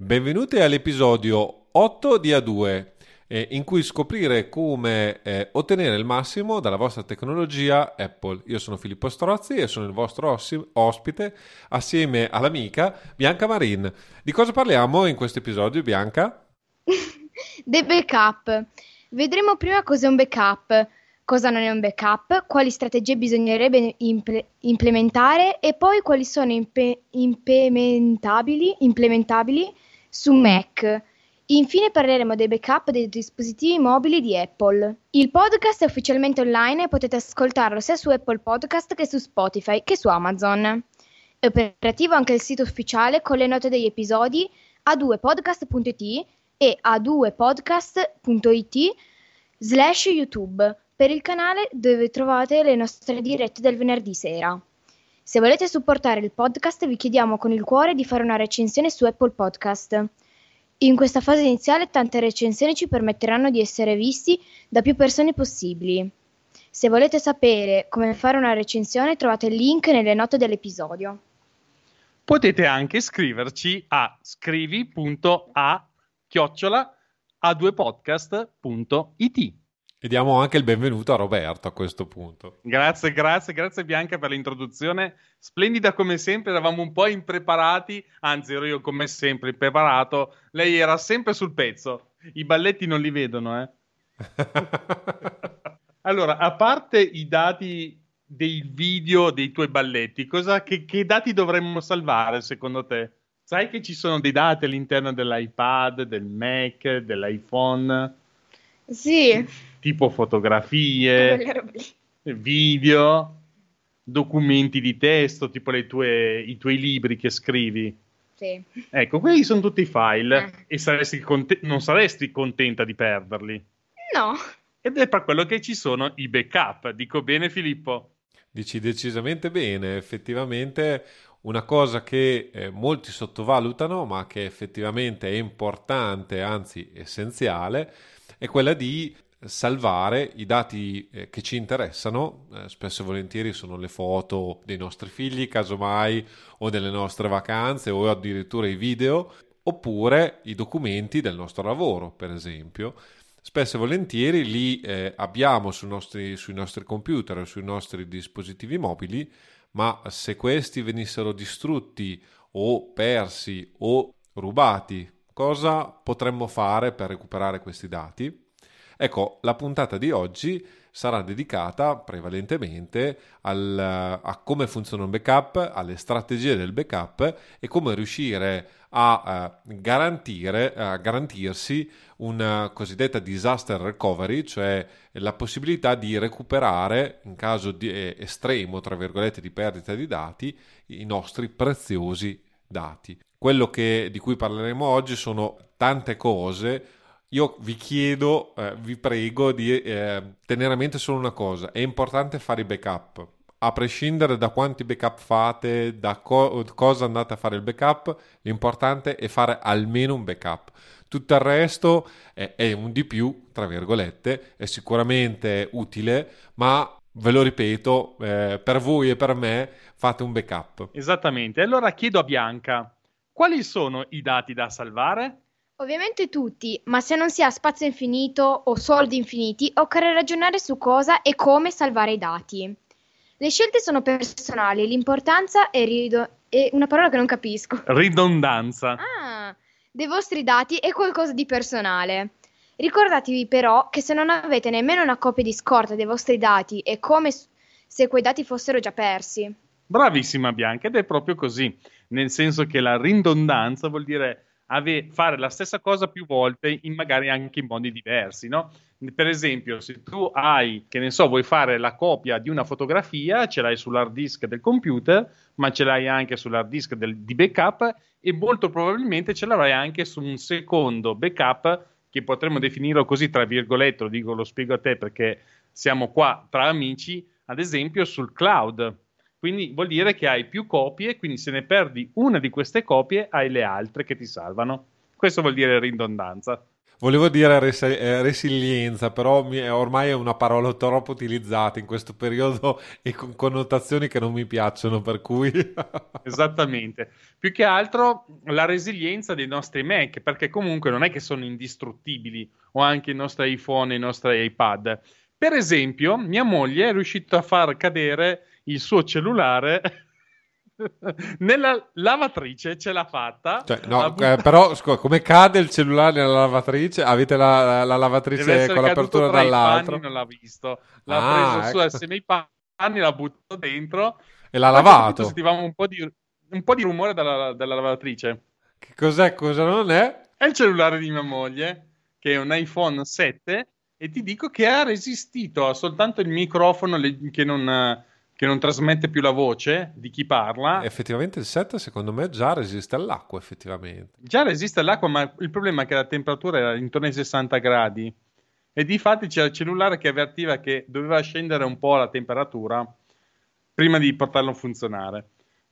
Benvenuti all'episodio 8 di A2, eh, in cui scoprire come eh, ottenere il massimo dalla vostra tecnologia Apple. Io sono Filippo Strozzi e sono il vostro ospite assieme all'amica Bianca Marin. Di cosa parliamo in questo episodio, Bianca? The backup. Vedremo prima cos'è un backup, cosa non è un backup, quali strategie bisognerebbe imple- implementare e poi quali sono impe- implementabili, implementabili su Mac. Infine parleremo dei backup dei dispositivi mobili di Apple. Il podcast è ufficialmente online e potete ascoltarlo sia su Apple Podcast che su Spotify che su Amazon. È operativo anche il sito ufficiale con le note degli episodi a2podcast.it e a2podcast.it slash YouTube per il canale dove trovate le nostre dirette del venerdì sera. Se volete supportare il podcast vi chiediamo con il cuore di fare una recensione su Apple Podcast. In questa fase iniziale tante recensioni ci permetteranno di essere visti da più persone possibili. Se volete sapere come fare una recensione trovate il link nelle note dell'episodio. Potete anche scriverci a scrivi.a chiocciola a2podcast.it E diamo anche il benvenuto a Roberto a questo punto. Grazie, grazie, grazie Bianca per l'introduzione. Splendida come sempre, eravamo un po' impreparati, anzi ero io come sempre impreparato. Lei era sempre sul pezzo. I balletti non li vedono, eh. allora, a parte i dati dei video dei tuoi balletti, cosa, che, che dati dovremmo salvare secondo te? Sai che ci sono dei dati all'interno dell'iPad, del Mac, dell'iPhone? Sì. Tipo fotografie, video, documenti di testo, tipo tue, i tuoi libri che scrivi. Sì. Ecco, quelli sono tutti i file eh. e saresti conte- non saresti contenta di perderli. No. Ed è per quello che ci sono i backup. Dico bene, Filippo? Dici decisamente bene, effettivamente una cosa che eh, molti sottovalutano, ma che effettivamente è importante, anzi essenziale, è quella di salvare i dati eh, che ci interessano, eh, spesso e volentieri sono le foto dei nostri figli, casomai, o delle nostre vacanze, o addirittura i video, oppure i documenti del nostro lavoro, per esempio. Spesso e volentieri li eh, abbiamo sui nostri, sui nostri computer sui nostri dispositivi mobili, ma se questi venissero distrutti o persi o rubati, cosa potremmo fare per recuperare questi dati? Ecco, la puntata di oggi sarà dedicata prevalentemente al, a come funziona un backup, alle strategie del backup e come riuscire a, uh, garantire, a garantirsi una cosiddetta disaster recovery, cioè la possibilità di recuperare in caso di eh, estremo, tra virgolette, di perdita di dati, i nostri preziosi dati. Quello che, di cui parleremo oggi sono tante cose io vi chiedo, eh, vi prego di eh, tenere a mente solo una cosa, è importante fare i backup, a prescindere da quanti backup fate, da co- cosa andate a fare il backup, l'importante è fare almeno un backup. Tutto il resto è, è un di più, tra virgolette, è sicuramente utile, ma ve lo ripeto, eh, per voi e per me fate un backup. Esattamente, allora chiedo a Bianca, quali sono i dati da salvare? Ovviamente tutti, ma se non si ha spazio infinito o soldi infiniti, occorre ragionare su cosa e come salvare i dati. Le scelte sono personali, l'importanza è, rido- è una parola che non capisco. Ridondanza. Ah, dei vostri dati è qualcosa di personale. Ricordatevi però che se non avete nemmeno una copia di scorta dei vostri dati è come se quei dati fossero già persi. Bravissima Bianca, ed è proprio così, nel senso che la ridondanza vuol dire ave- fare la stessa cosa più volte, in magari anche in modi diversi, no? Per esempio, se tu hai, che ne so, vuoi fare la copia di una fotografia, ce l'hai sull'hard disk del computer, ma ce l'hai anche sull'hard disk del, di backup e molto probabilmente ce l'avrai anche su un secondo backup che potremmo definirlo così, tra virgolette, lo dico, lo spiego a te perché siamo qua tra amici, ad esempio sul cloud quindi vuol dire che hai più copie, quindi se ne perdi una di queste copie hai le altre che ti salvano. Questo vuol dire ridondanza. Volevo dire res- eh, resilienza, però mi, ormai è una parola troppo utilizzata in questo periodo e con connotazioni che non mi piacciono, per cui... Esattamente. Più che altro la resilienza dei nostri Mac, perché comunque non è che sono indistruttibili, o anche i nostri iPhone, i nostri iPad. Per esempio, mia moglie è riuscita a far cadere il suo cellulare nella lavatrice ce l'ha fatta. Cioè, no, eh, però scusa, come cade il cellulare nella lavatrice? Avete la, la lavatrice con l'apertura dall'altro? Panni, non l'ha visto. L'ha ah, preso ecco. su assieme ai panni, l'ha buttato dentro e l'ha lavato. Sentivamo un po' di, un po di rumore dalla, dalla, lavatrice. Che cos'è? Cosa non è? È il cellulare di mia moglie, che è un iPhone 7 e ti dico che ha resistito a soltanto il microfono che non che non trasmette più la voce di chi parla. Effettivamente il set secondo me già resiste all'acqua, effettivamente. Già resiste all'acqua, ma il problema è che la temperatura era intorno ai 60 gradi e di fatti c'era il cellulare che avvertiva che doveva scendere un po' la temperatura prima di portarlo a funzionare,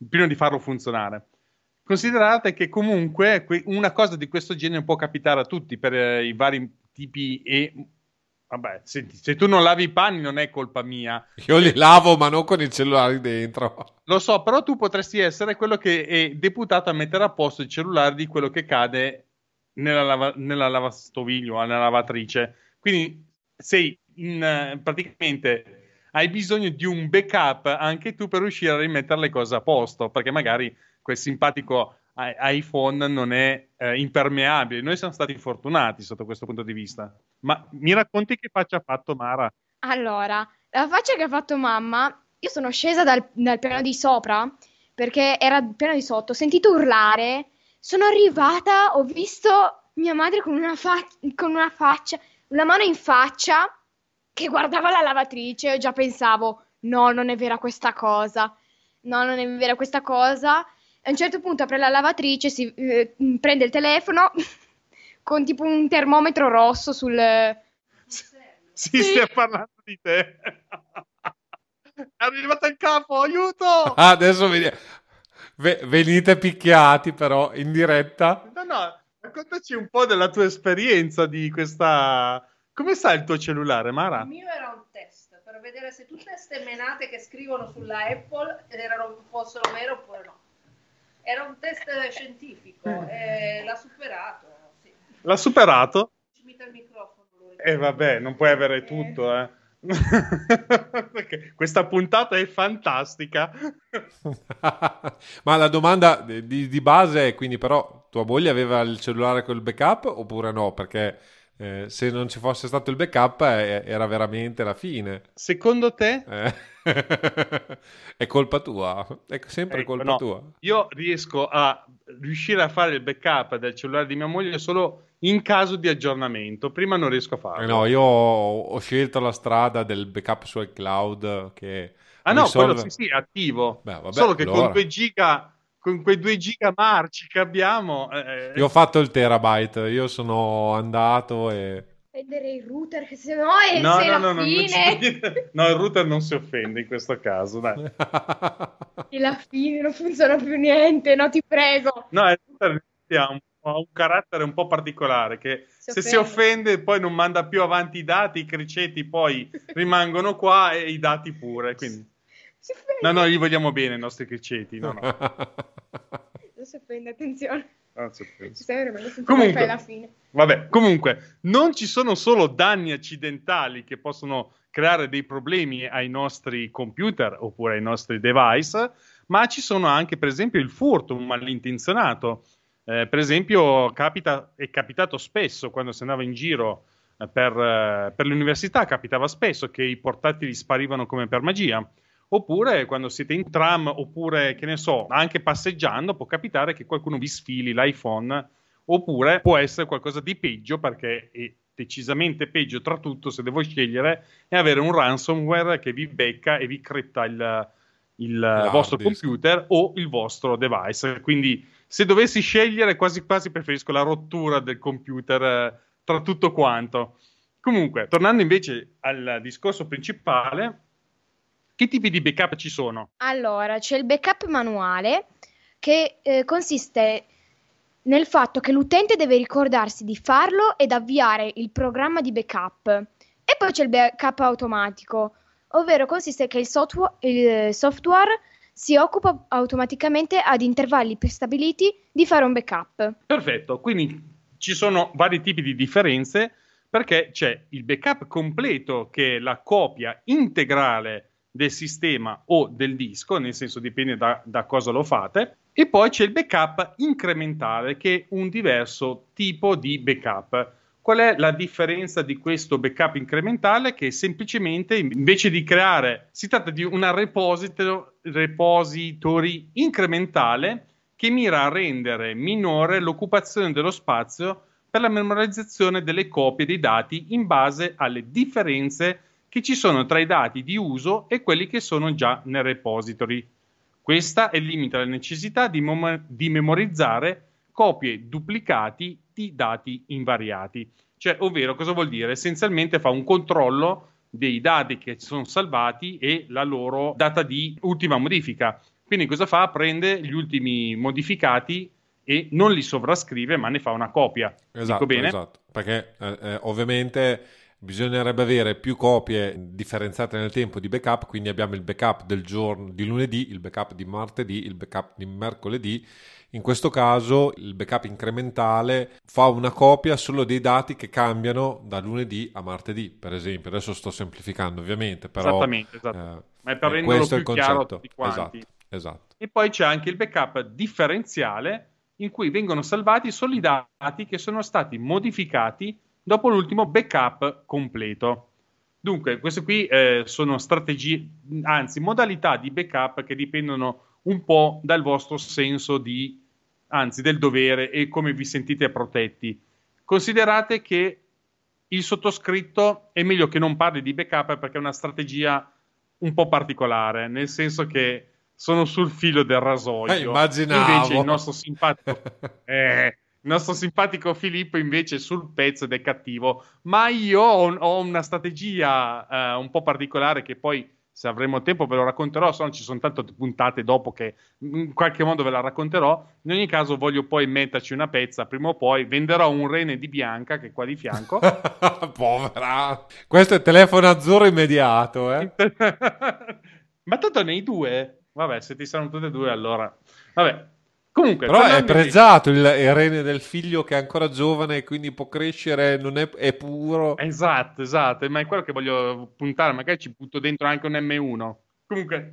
prima di farlo funzionare. Considerate che comunque una cosa di questo genere può capitare a tutti per eh, i vari tipi e Vabbè, senti, se tu non lavi i panni non è colpa mia. Io li lavo, ma non con i cellulari dentro. Lo so, però tu potresti essere quello che è deputato a mettere a posto il cellulare di quello che cade nella, lava, nella lavastoviglio, nella lavatrice. Quindi sei in, praticamente hai bisogno di un backup anche tu per riuscire a rimettere le cose a posto, perché magari quel simpatico iPhone non è eh, impermeabile. Noi siamo stati fortunati sotto questo punto di vista. Ma mi racconti che faccia ha fatto Mara? Allora, la faccia che ha fatto mamma, io sono scesa dal, dal piano di sopra perché era il piano di sotto, ho sentito urlare, sono arrivata, ho visto mia madre con una, fa- con una faccia, una mano in faccia che guardava la lavatrice e già pensavo, no, non è vera questa cosa, no, non è vera questa cosa. A un certo punto apre la lavatrice, si eh, prende il telefono con tipo un termometro rosso sul... Sì, sì. stai parlando di te. È arrivato il capo, aiuto! Ah, adesso vedi... venite picchiati però in diretta. No, no, raccontaci un po' della tua esperienza di questa... Come sta il tuo cellulare, Mara? Il mio era un test per vedere se tutte queste menate che scrivono sulla Apple erano, fossero vere oppure no. Era un test scientifico mm. e l'ha superato. L'ha superato? E eh, vabbè, non puoi avere tutto, eh. Questa puntata è fantastica. Ma la domanda di, di, base è quindi però tua moglie aveva il cellulare con il backup oppure no? Perché eh, se non ci fosse stato il backup eh, era veramente la fine. Secondo te? Eh. è colpa tua, è sempre ecco, colpa no. tua. Io riesco a riuscire a fare il backup del cellulare di mia moglie solo in caso di aggiornamento. Prima non riesco a farlo. Eh no, io ho, ho, scelto la strada del backup su iCloud che Ah no, risolve... quello sì, sì, è attivo. Beh, vabbè, Solo che allora. con 2 giga con quei 2 giga marci che abbiamo eh... Io ho fatto il terabyte, io sono andato e prendere il router, che se no è no, no, no, no, fine. no, il router non si offende in questo caso, dai. e la fine non funziona più niente, no, ti prego. No, il router ha un ha un carattere un po' particolare che si se si offende poi non manda più avanti i dati, i criceti poi rimangono qua e i dati pure. Quindi... No, no, gli vogliamo bene i nostri criceti. No, no. non si offende, attenzione. Ah, comunque, vabbè, comunque, non ci sono solo danni accidentali che possono creare dei problemi ai nostri computer oppure ai nostri device, ma ci sono anche, per esempio, il furto, un malintenzionato eh, per esempio, capita, è capitato spesso quando si andava in giro eh, per, eh, per, l'università, capitava spesso che i portatili sparivano come per magia. Oppure quando siete in tram, oppure che ne so, anche passeggiando, può capitare che qualcuno vi sfili l'iPhone. Oppure può essere qualcosa di peggio, perché è decisamente peggio tra tutto se devo scegliere, è avere un ransomware che vi becca e vi cretta il, il vostro computer o il vostro device. Quindi se dovessi scegliere, quasi quasi preferisco la rottura del computer eh, tra tutto quanto. Comunque, tornando invece al discorso principale, che tipi di backup ci sono? Allora, c'è il backup manuale che eh, consiste nel fatto che l'utente deve ricordarsi di farlo ed avviare il programma di backup. E poi c'è il backup automatico, ovvero consiste che il software, il software si occupa automaticamente ad intervalli prestabiliti di fare un backup. Perfetto, quindi ci sono vari tipi di differenze perché c'è il backup completo che è la copia integrale del sistema o del disco, nel senso dipende da, da cosa lo fate, e poi c'è il backup incrementale che è un diverso tipo di backup. Qual è la differenza di questo backup incrementale? Che semplicemente invece di creare, si tratta di una repository incrementale che mira a rendere minore l'occupazione dello spazio per la memorizzazione delle copie dei dati in base alle differenze che ci sono tra i dati di uso e quelli che sono già nel repository. Questa elimina la necessità di, mom- di memorizzare copie duplicati di dati invariati. Cioè, ovvero, cosa vuol dire? Essenzialmente fa un controllo dei dati che sono salvati e la loro data di ultima modifica. Quindi cosa fa? Prende gli ultimi modificati e non li sovrascrive, ma ne fa una copia. Esatto, esatto. perché eh, eh, ovviamente bisognerebbe avere più copie differenziate nel tempo di backup, quindi abbiamo il backup del giorno di lunedì, il backup di martedì, il backup di mercoledì in questo caso il backup incrementale fa una copia solo dei dati che cambiano da lunedì a martedì, per esempio. Adesso sto semplificando ovviamente, però... Esattamente, esatto. Eh, Ma è per renderlo più chiaro a tutti quanti. Esatto, esatto. E poi c'è anche il backup differenziale in cui vengono salvati solo i dati che sono stati modificati dopo l'ultimo backup completo. Dunque, queste qui eh, sono strategie, anzi modalità di backup che dipendono un po' dal vostro senso di, anzi del dovere e come vi sentite protetti. Considerate che il sottoscritto è meglio che non parli di backup perché è una strategia un po' particolare, nel senso che sono sul filo del rasoio. Eh, immaginavo. Invece il nostro simpatico, eh, il nostro simpatico Filippo invece è sul pezzo ed è cattivo. Ma io ho, ho una strategia eh, un po' particolare che poi se avremo tempo ve lo racconterò, se no ci sono tante puntate dopo che in qualche modo ve la racconterò. In ogni caso voglio poi metterci una pezza, prima o poi venderò un rene di Bianca che è qua di fianco. Povera! Questo è telefono azzurro immediato, eh? Ma tanto nei due? Vabbè, se ti saranno tutte e due allora... Vabbè, Comunque, Però è pregiato il, il, rene del figlio che è ancora giovane e quindi può crescere, non è, è, puro. Esatto, esatto, ma è quello che voglio puntare, magari ci butto dentro anche un M1. Comunque...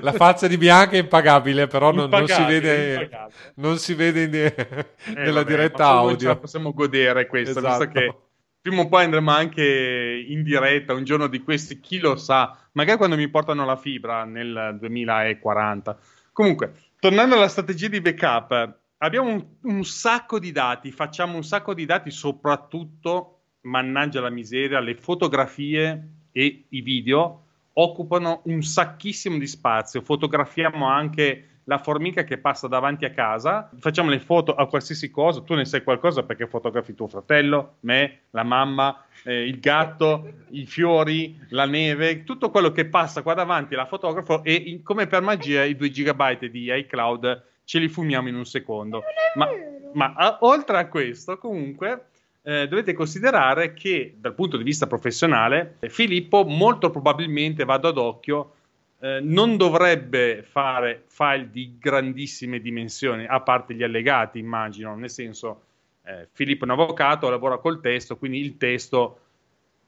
La faccia di Bianca è impagabile, però non, non, si vede, non si vede in, eh, nella vabbè, diretta audio. Ce la possiamo godere questa, esatto. visto che prima o poi andremo anche in diretta un giorno di questi, chi lo sa, magari quando mi portano la fibra nel 2040. Comunque, tornando alla strategia di backup, abbiamo un, un, sacco di dati, facciamo un sacco di dati, soprattutto, mannaggia la miseria, le fotografie e i video occupano un sacchissimo di spazio. Fotografiamo anche la formica che passa davanti a casa, facciamo le foto a qualsiasi cosa, tu ne sai qualcosa perché fotografi tuo fratello, me, la mamma, eh, il gatto, i fiori, la neve, tutto quello che passa qua davanti la fotografo e in, come per magia i 2 GB di iCloud ce li fumiamo in un secondo. Ma, ma a, oltre a questo, comunque, eh, dovete considerare che dal punto di vista professionale, Filippo molto probabilmente, vado ad occhio, eh, non dovrebbe fare file di grandissime dimensioni, a parte gli allegati, immagino, nel senso eh, Filippo è un avvocato, lavora col testo, quindi il testo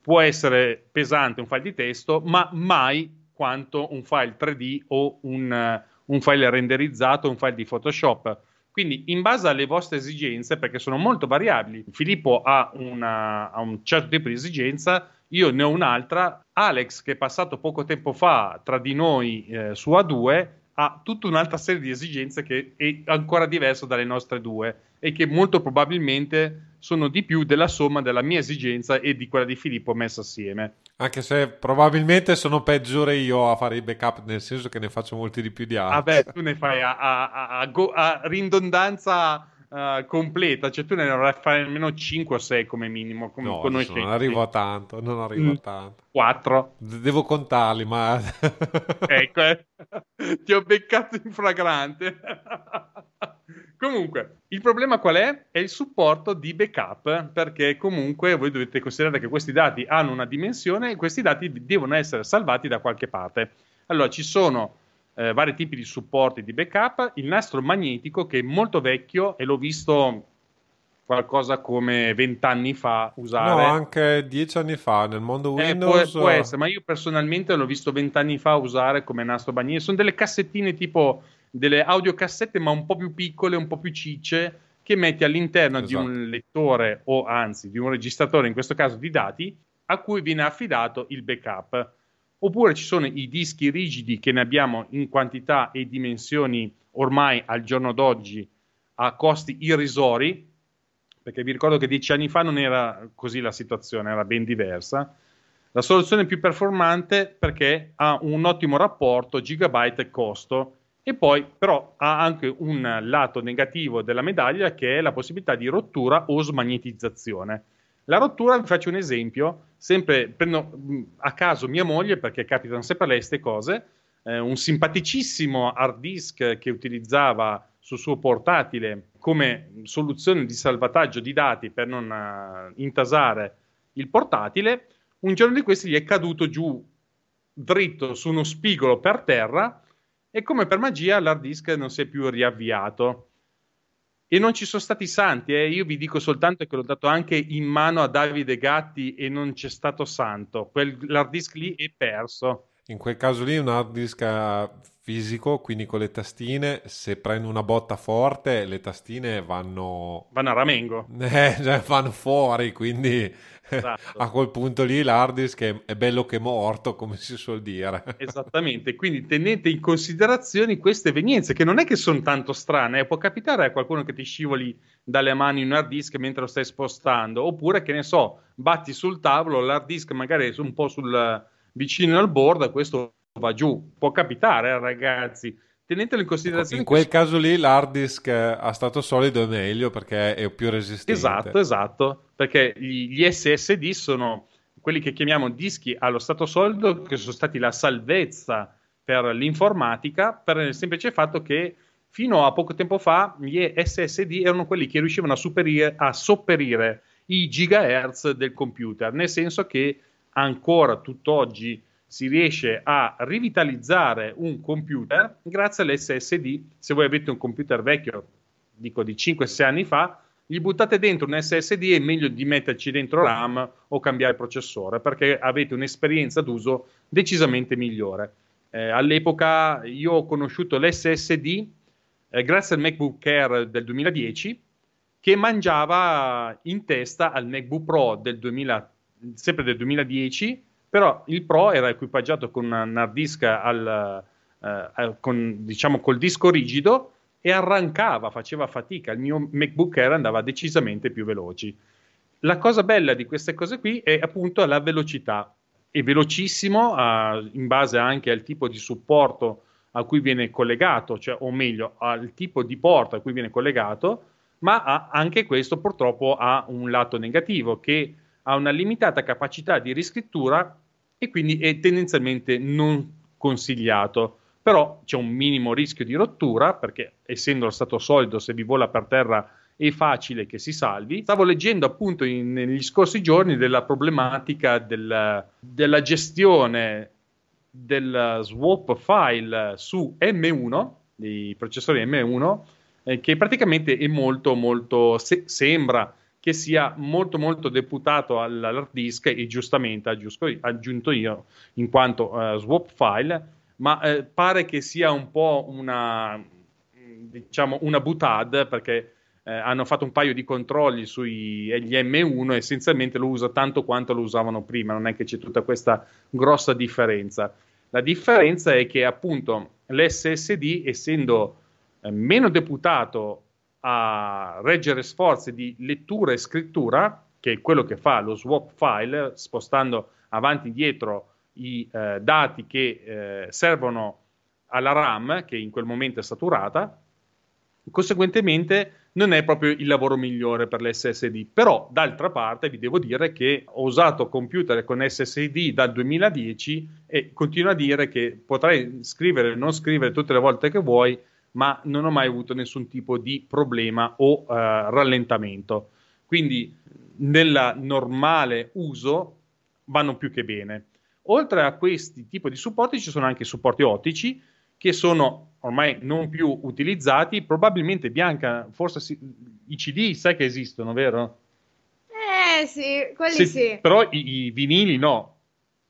può essere pesante, un file di testo, ma mai quanto un file 3D o un, un file renderizzato, un file di Photoshop. Quindi, in base alle vostre esigenze, perché sono molto variabili, Filippo ha, una, ha un certo tipo di esigenza, io ne ho un'altra. Alex, che è passato poco tempo fa tra di noi eh, su A2, ha tutta un'altra serie di esigenze che è ancora diversa dalle nostre due e che molto probabilmente sono di più della somma della mia esigenza e di quella di Filippo messa assieme. Anche se probabilmente sono peggiore io a fare i backup, nel senso che ne faccio molti di più di altri. Vabbè, tu ne fai a, a, a, a ridondanza uh, completa, cioè tu ne dovrai fare almeno 5 o 6 come minimo. Come no, non arrivo a tanto, non arrivo mm, a tanto. 4. Devo contarli, ma... ecco, eh. ti ho beccato in fragrante. Comunque, il problema qual è? È il supporto di backup, perché comunque voi dovete considerare che questi dati hanno una dimensione e questi dati devono essere salvati da qualche parte. Allora, ci sono eh, vari tipi di supporti di backup, il nastro magnetico che è molto vecchio e l'ho visto qualcosa come vent'anni fa usare. No, anche dieci anni fa nel mondo eh, Windows. può, può, essere, ma io personalmente l'ho visto vent'anni fa usare come nastro magnetico. Sono delle cassettine tipo delle audiocassette, ma un po' più piccole, un po' più cicce, che metti all'interno esatto. di un esatto. lettore o anzi di un registratore, in questo caso di dati, a cui viene affidato il backup. Oppure ci sono i dischi rigidi che ne abbiamo in quantità e dimensioni ormai al giorno d'oggi a costi irrisori, perché vi ricordo che dieci anni fa non era così la situazione, era ben diversa. La soluzione più performante perché ha un ottimo rapporto gigabyte costo e poi però ha anche un lato negativo della medaglia che è la possibilità di rottura o smagnetizzazione. La rottura, vi faccio un esempio, sempre prendo a caso mia moglie perché capitano sempre lei queste cose, eh, un simpaticissimo hard disk che utilizzava sul suo portatile come soluzione di salvataggio di dati per non uh, intasare il portatile, un giorno di questi gli è caduto giù dritto su uno spigolo per terra e come per magia l'hard disk non si è più riavviato. E non ci sono stati santi, eh. io vi dico soltanto che l'ho dato anche in mano a Davide Gatti e non c'è stato santo. Quell'hard disk lì è perso. In quel caso lì un hard disk fisico, quindi con le tastine, se prendo una botta forte, le tastine vanno... Vanno a ramengo. Eh, cioè vanno fuori, quindi esatto. a quel punto lì l'hard disk è bello che morto, come si suol dire. Esattamente, quindi tenete in considerazione queste evenienze, che non è che sono tanto strane, eh. può capitare a qualcuno che ti scivoli dalle mani un hard disk mentre lo stai spostando, oppure che ne so, batti sul tavolo, l'hard disk magari è un po' sul vicino al board, questo va giù. Può capitare, eh, ragazzi. Tenetelo in considerazione. In quel caso lì l'hard disk eh, a stato solido è meglio perché è più resistente. Esatto, esatto. Perché gli, gli SSD sono quelli che chiamiamo dischi allo stato solido, che sono stati la salvezza per l'informatica, per il semplice fatto che fino a poco tempo fa gli SSD erano quelli che riuscivano a, superire, a sopperire i gigahertz del computer, nel senso che ancora tutt'oggi si riesce a rivitalizzare un computer grazie all'SSD. Se voi avete un computer vecchio, dico di 5-6 anni fa, gli buttate dentro un SSD è meglio di metterci dentro RAM o cambiare processore perché avete un'esperienza d'uso decisamente migliore. Eh, all'epoca io ho conosciuto l'SSD eh, grazie al MacBook Air del 2010 che mangiava in testa al MacBook Pro del 2000 sempre del 2010, però il Pro era equipaggiato con un hard disk al, eh, con, diciamo, col disco rigido e arrancava, faceva fatica. Il mio MacBook Air andava decisamente più veloci. La cosa bella di queste cose qui è appunto la velocità. È velocissimo uh, in base anche al tipo di supporto a cui viene collegato, cioè, o meglio, al tipo di porta a cui viene collegato, ma ha, anche questo purtroppo ha un lato negativo che ha una limitata capacità di riscrittura e quindi è tendenzialmente non consigliato. Però c'è un minimo rischio di rottura perché essendo lo stato solido, se vi vola per terra è facile che si salvi. Stavo leggendo appunto in, negli scorsi giorni della problematica del, della gestione del swap file su M1, dei processori M1, eh, che praticamente è molto, molto, se, sembra che sia molto molto deputato all'hard disk e giustamente aggiunto io in quanto uh, swap file, ma eh, pare che sia un po' una, diciamo, una butad perché eh, hanno fatto un paio di controlli sugli M1 e essenzialmente lo usa tanto quanto lo usavano prima, non è che c'è tutta questa grossa differenza. La differenza è che appunto l'SSD, essendo eh, meno deputato a reggere sforzi di lettura e scrittura, che è quello che fa lo swap file, spostando avanti e indietro i eh, dati che eh, servono alla RAM, che in quel momento è saturata, conseguentemente non è proprio il lavoro migliore per l'SSD. Però, d'altra parte, vi devo dire che ho usato computer con SSD dal 2010 e continuo a dire che potrai scrivere o non scrivere tutte le volte che vuoi, ma non ho mai avuto nessun tipo di problema o uh, rallentamento. Quindi nel normale uso vanno più che bene. Oltre a questi tipi di supporti ci sono anche supporti ottici che sono ormai non più utilizzati, probabilmente Bianca, forse si, i CD sai che esistono, vero? Eh sì, quelli Se, sì. Però i, i vinili no,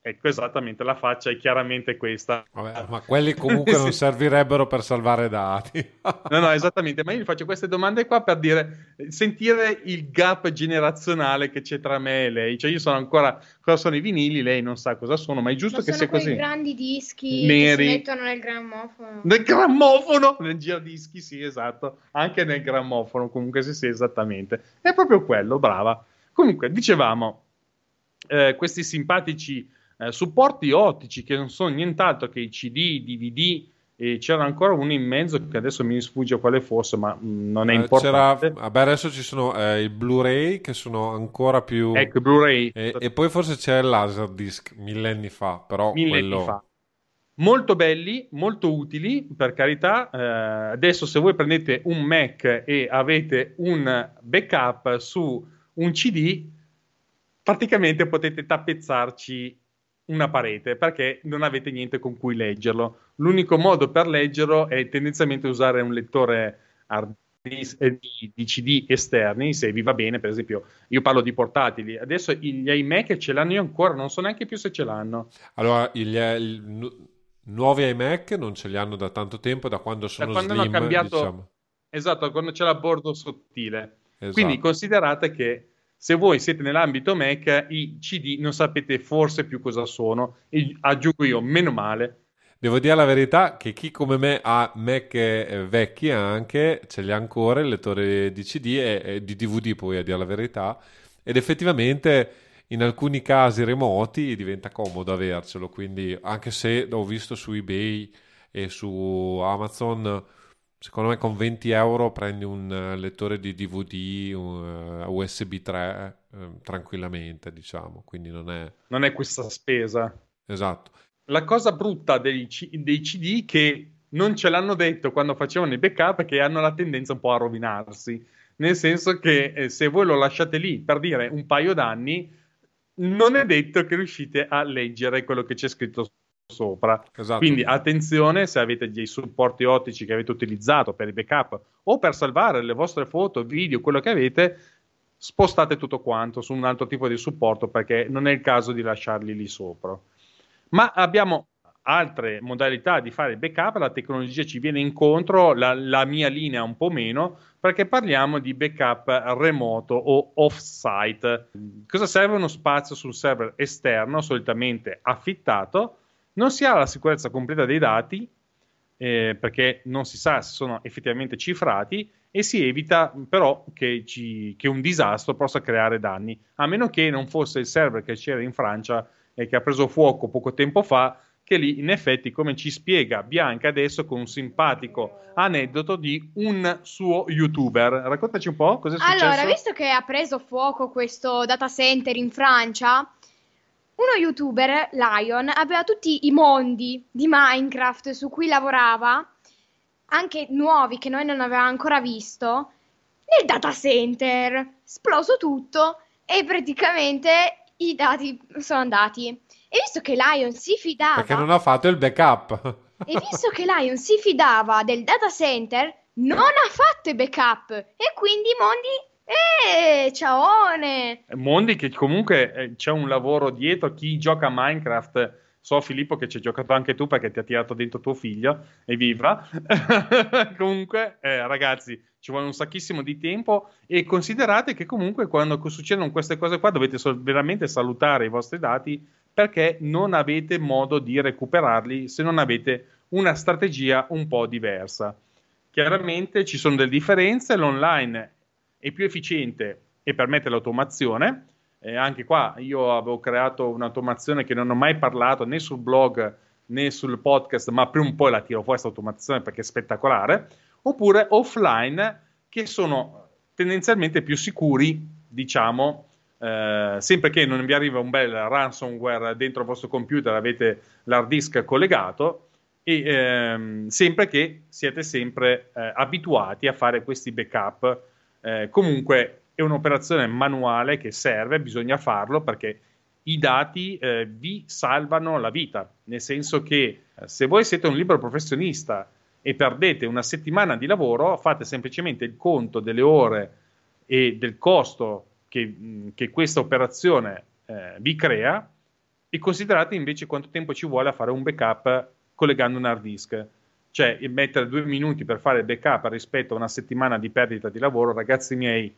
Ecco, esattamente, la faccia è chiaramente questa. Vabbè, ma quelli comunque non servirebbero per salvare dati. no, no, esattamente, ma io gli faccio queste domande qua per dire, sentire il gap generazionale che c'è tra me e lei. Cioè io sono ancora, cosa sono i vinili, lei non sa cosa sono, ma è giusto ma che sia così. Sono grandi dischi Neri. che si mettono nel grammofono. Nel grammofono? Nel giradischi, sì, esatto. Anche nel grammofono, comunque sì, sì, esattamente. È proprio quello, brava. Comunque, dicevamo, eh, questi simpatici eh, supporti ottici che non sono nient'altro che i CD, DVD e c'era ancora uno in mezzo che adesso mi sfugge quale fosse, ma mh, mm, non è eh, importante. C'era, vabbè, adesso ci sono eh, i Blu-ray che sono ancora più. Ecco, Blu-ray. E, e, poi forse c'è il Laserdisc millenni fa, però millenni quello... fa. Molto belli, molto utili, per carità. Eh, adesso, se voi prendete un Mac e avete un backup su un CD, praticamente potete tappezzarci una parete perché non avete niente con cui leggerlo. L'unico modo per leggerlo è tendenzialmente usare un lettore hard eh, di, CD esterni, se vi va bene, per esempio, io parlo di portatili. Adesso gli iMac ce l'hanno io ancora, non so neanche più se ce l'hanno. Allora, gli, gli nuovi iMac non ce li hanno da tanto tempo, da quando sono da quando slim, cambiato, diciamo. Esatto, quando c'è la bordo sottile. Esatto. Quindi considerate che se voi siete nell'ambito Mac, i CD non sapete forse più cosa sono. E aggiungo io, meno male. Devo dire la verità che chi come me ha Mac eh, vecchi anche, ce li ha ancora, il lettore di CD e, di DVD poi a dire la verità, ed effettivamente in alcuni casi remoti diventa comodo avercelo, quindi anche se ho visto su eBay e su Amazon Secondo me con 20 euro prendi un uh, lettore di DVD un, USB 3 uh, tranquillamente, diciamo, quindi non è... Non è questa spesa. Esatto. La cosa brutta dei, C- dei CD che non ce l'hanno detto quando facevano i backup è che hanno la tendenza un po' a rovinarsi. Nel senso che eh, se voi lo lasciate lì per dire un paio d'anni, non è detto che riuscite a leggere quello che c'è scritto sopra. Esatto. Quindi attenzione se avete dei supporti ottici che avete utilizzato per i backup o per salvare le vostre foto, video, quello che avete, spostate tutto quanto su un altro tipo di supporto perché non è il caso di lasciarli lì sopra. Ma abbiamo altre modalità di fare il backup, la tecnologia ci viene incontro, la, la mia linea un po' meno, perché parliamo di backup remoto o off-site. Cosa serve uno spazio sul server esterno, solitamente affittato, non si ha la sicurezza completa dei dati eh, perché non si sa se sono effettivamente cifrati e si evita però che, ci, che, un disastro possa creare danni, a meno che non fosse il server che c'era in Francia e che ha preso fuoco poco tempo fa, che lì in effetti, come ci spiega Bianca adesso con un simpatico aneddoto di un suo youtuber. Raccontaci un po' cosa è successo. Allora, visto che ha preso fuoco questo data center in Francia, uno youtuber, Lion, aveva tutti i mondi di Minecraft su cui lavorava, anche nuovi che noi non avevamo ancora visto, nel data center. Esploso tutto e praticamente i dati sono andati. E visto che Lion si fidava... Perché non ha fatto il backup. e visto che Lion si fidava del data center, non ha fatto i backup e quindi i mondi eh, ciaone! Mondi che comunque eh, c'è un lavoro dietro, chi gioca a Minecraft, so Filippo che ci hai giocato anche tu perché ti ha tirato dentro tuo figlio, evviva! comunque, eh, ragazzi, ci vuole un sacchissimo di tempo e considerate che comunque quando succedono queste cose qua dovete veramente salutare i vostri dati perché non avete modo di recuperarli se non avete una strategia un po' diversa. Chiaramente ci sono delle differenze, l'online è più efficiente e permette l'automazione. Eh, anche qua io avevo creato un'automazione che non ho mai parlato né sul blog né sul podcast, ma prima o poi la tiro fuori questa automazione perché è spettacolare. Oppure offline, che sono tendenzialmente più sicuri, diciamo, eh, sempre che non vi arriva un bel ransomware dentro il vostro computer, avete l'hard disk collegato, e ehm, sempre che siete sempre eh, abituati a fare questi backup. Eh, comunque è un'operazione manuale che serve, bisogna farlo perché i dati eh, vi salvano la vita, nel senso che eh, se voi siete un libero professionista e perdete una settimana di lavoro, fate semplicemente il conto delle ore e del costo che, che questa operazione eh, vi crea e considerate invece quanto tempo ci vuole a fare un backup collegando un hard disk. Cioè, mettere due minuti per fare backup rispetto a una settimana di perdita di lavoro, ragazzi miei,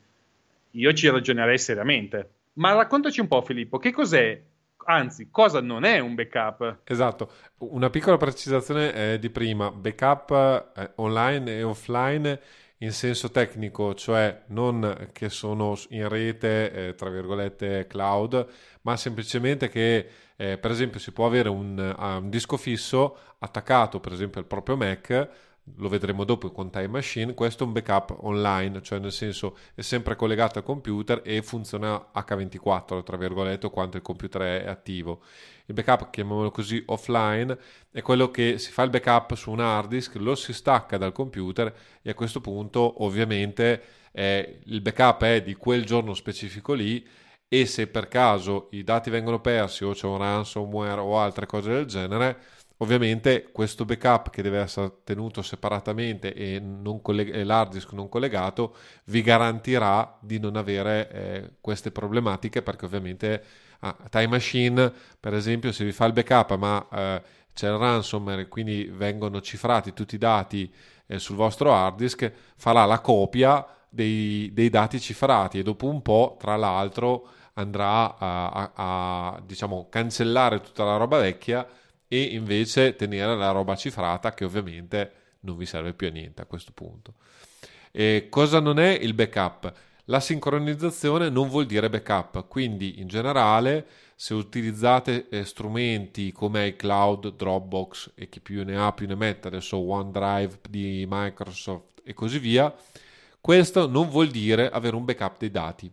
io ci ragionerei seriamente. Ma raccontaci un po', Filippo, che cos'è anzi, cosa non è un backup? Esatto, una piccola precisazione eh, di prima, backup eh, online e offline in senso tecnico, cioè non che sono in rete, eh, tra virgolette, cloud, ma semplicemente che, eh, per esempio, si può avere un, uh, un disco attaccato, per esempio, al proprio Mac lo vedremo dopo con Time Machine, questo è un backup online, cioè nel senso è sempre collegato al computer e funziona H24, tra virgolette, quanto il computer è attivo. Il backup, chiamiamolo così, offline, è quello che si fa il backup su un hard disk, lo si stacca dal computer e a questo punto ovviamente eh, il backup è di quel giorno specifico lì e se per caso i dati vengono persi o c'è un ransomware o altre cose del genere, Ovviamente questo backup che deve essere tenuto separatamente e, colleg- e l'hard disk non collegato vi garantirà di non avere eh, queste problematiche perché ovviamente ah, Time Machine per esempio se vi fa il backup ma eh, c'è il ransomware quindi vengono cifrati tutti i dati eh, sul vostro hard disk farà la copia dei, dei, dati cifrati e dopo un po' tra l'altro andrà a, a, a diciamo cancellare tutta la roba vecchia e invece tenere la roba cifrata che ovviamente non vi serve più a niente a questo punto. E cosa non è il backup? La sincronizzazione non vuol dire backup, quindi in generale se utilizzate eh, strumenti come iCloud, Dropbox e chi più ne ha più ne mette, adesso OneDrive di Microsoft e così via, questo non vuol dire avere un backup dei dati,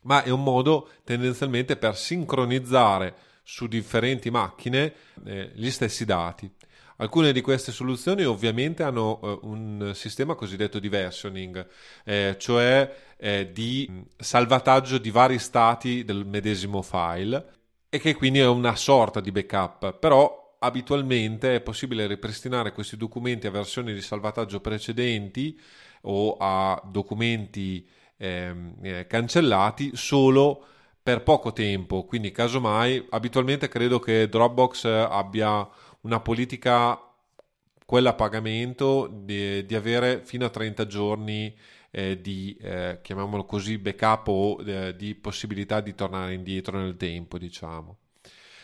ma è un modo tendenzialmente per sincronizzare su differenti macchine eh, gli stessi dati. Alcune di queste soluzioni ovviamente hanno eh, un sistema cosiddetto di versioning, eh, cioè eh, di salvataggio di vari stati del medesimo file e che quindi è una sorta di backup, però abitualmente è possibile ripristinare questi documenti a versioni di salvataggio precedenti o a documenti ehm, eh, cancellati solo per poco tempo, quindi casomai abitualmente credo che Dropbox abbia una politica, quella a pagamento, di, di avere fino a 30 giorni eh, di, eh, chiamiamolo così, backup o eh, di possibilità di tornare indietro nel tempo, diciamo.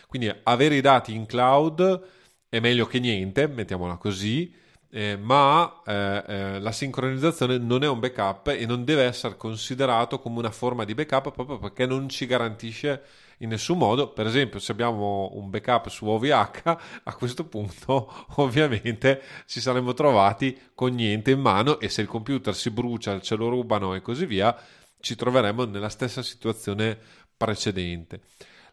Quindi avere i dati in cloud è meglio che niente, mettiamola così, eh, ma eh, eh, la sincronizzazione non è un backup e non deve essere considerato come una forma di backup proprio perché non ci garantisce in nessun modo. Per esempio, se abbiamo un backup su OVH, a questo punto ovviamente ci saremmo trovati con niente in mano e se il computer si brucia, ce lo rubano e così via, ci troveremo nella stessa situazione precedente.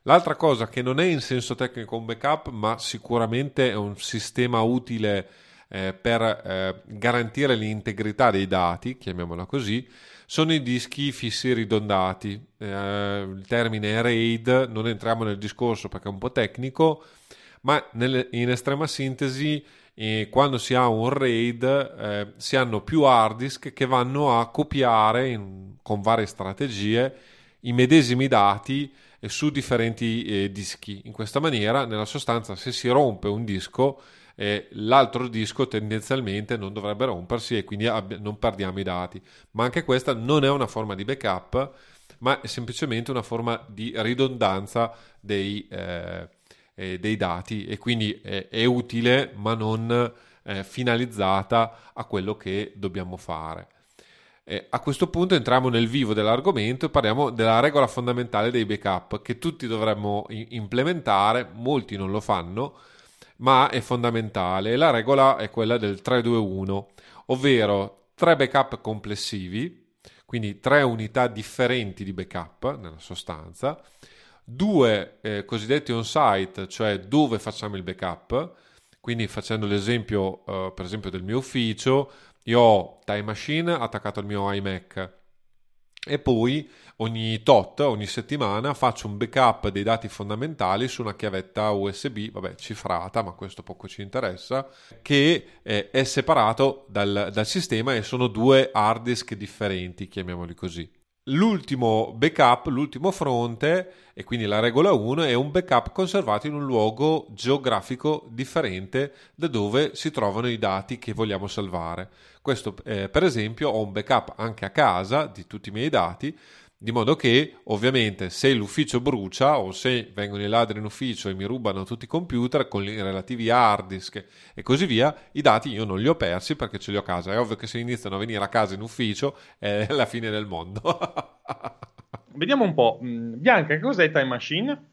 L'altra cosa che non è in senso tecnico un backup, ma sicuramente è un sistema utile eh, per eh, garantire l'integrità dei dati, chiamiamola così, sono i dischi fissi ridondati. Eh, il termine RAID, non entriamo nel discorso perché è un po' tecnico, ma nel, in estrema sintesi eh, quando si ha un RAID eh, si hanno più hard disk che vanno a copiare in, con varie strategie i medesimi dati eh, su differenti eh, dischi. In questa maniera, nella sostanza, se si rompe un disco, eh, l'altro disco tendenzialmente non dovrebbe rompersi e quindi abb- non perdiamo i dati. Ma anche questa non è una forma di backup, ma è semplicemente una forma di ridondanza dei, eh, eh, dei dati e quindi è utile ma non eh, finalizzata a quello che dobbiamo fare. A questo punto entriamo nel vivo dell'argomento e parliamo della regola fondamentale dei backup che tutti dovremmo implementare, molti non lo fanno, ma è fondamentale. La regola è quella del 3-2-1, ovvero tre backup complessivi, quindi tre unità differenti di backup nella sostanza, due eh, cosiddetti on-site, cioè dove facciamo il backup, Quindi facendo l'esempio, uh, per esempio, del mio ufficio, io ho Time Machine attaccato al mio iMac e poi ogni tot, ogni settimana faccio un backup dei dati fondamentali su una chiavetta USB, vabbè, cifrata, ma questo poco ci interessa, che è separato dal, dal sistema e sono due hard disk differenti, chiamiamoli così. L'ultimo backup, l'ultimo fronte, e quindi la regola 1, è un backup conservato in un luogo geografico differente da dove si trovano i dati che vogliamo salvare. Questo, eh, per esempio, ho un backup anche a casa di tutti i miei dati, di modo che ovviamente se l'ufficio brucia o se vengono i ladri in ufficio e mi rubano tutti i computer con i relativi hard disk e così via, i dati io non li ho persi perché ce li ho a casa. È ovvio che se iniziano a venire a casa in ufficio è la fine del mondo. Vediamo un po'. Mm, Bianca, che cos'è Time Machine?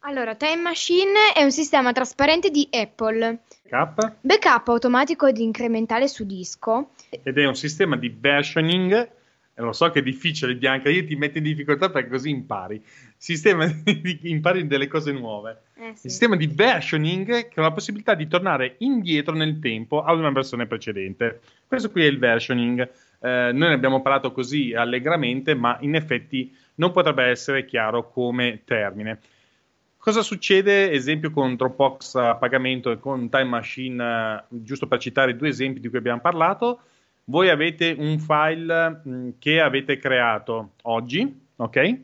Allora, Time Machine è un sistema trasparente di Apple. Backup. Backup automatico ed incrementale su disco. Ed è un sistema di versioning e lo so che è difficile, Bianca, io ti metto in difficoltà perché così impari. Sistema di, impari delle cose nuove. Eh, sì. Il sistema di versioning che ha la possibilità di tornare indietro nel tempo ad una versione precedente. Questo qui è il versioning. Eh, noi ne abbiamo parlato così allegramente, ma in effetti non potrebbe essere chiaro come termine. Cosa succede, esempio, con Dropbox a pagamento e con Time Machine, eh, giusto per citare due esempi di cui abbiamo parlato? Voi avete un file mm, che avete creato oggi, ok?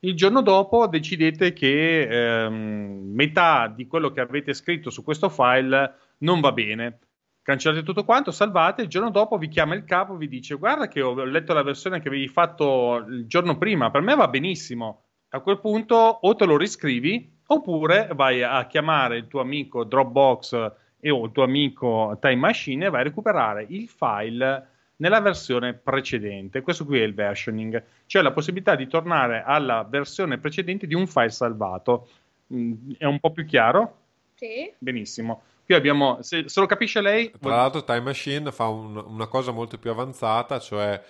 Il giorno dopo decidete che ehm, metà di quello che avete scritto su questo file non va bene. Cancellate tutto quanto, salvate, il giorno dopo vi chiama il capo vi dice guarda che ho letto la versione che avevi fatto il giorno prima, per me va benissimo. A quel punto o te lo riscrivi oppure vai a chiamare il tuo amico Dropbox e o il tuo amico Time Machine e vai a recuperare il file nella versione precedente. Questo qui è il versioning, cioè la possibilità di tornare alla versione precedente di un file salvato. Mm, è un po' più chiaro? Sì. Benissimo. Qui abbiamo, se, se lo capisce lei... Tra vuol... l'altro Time Machine fa un, una cosa molto più avanzata, cioè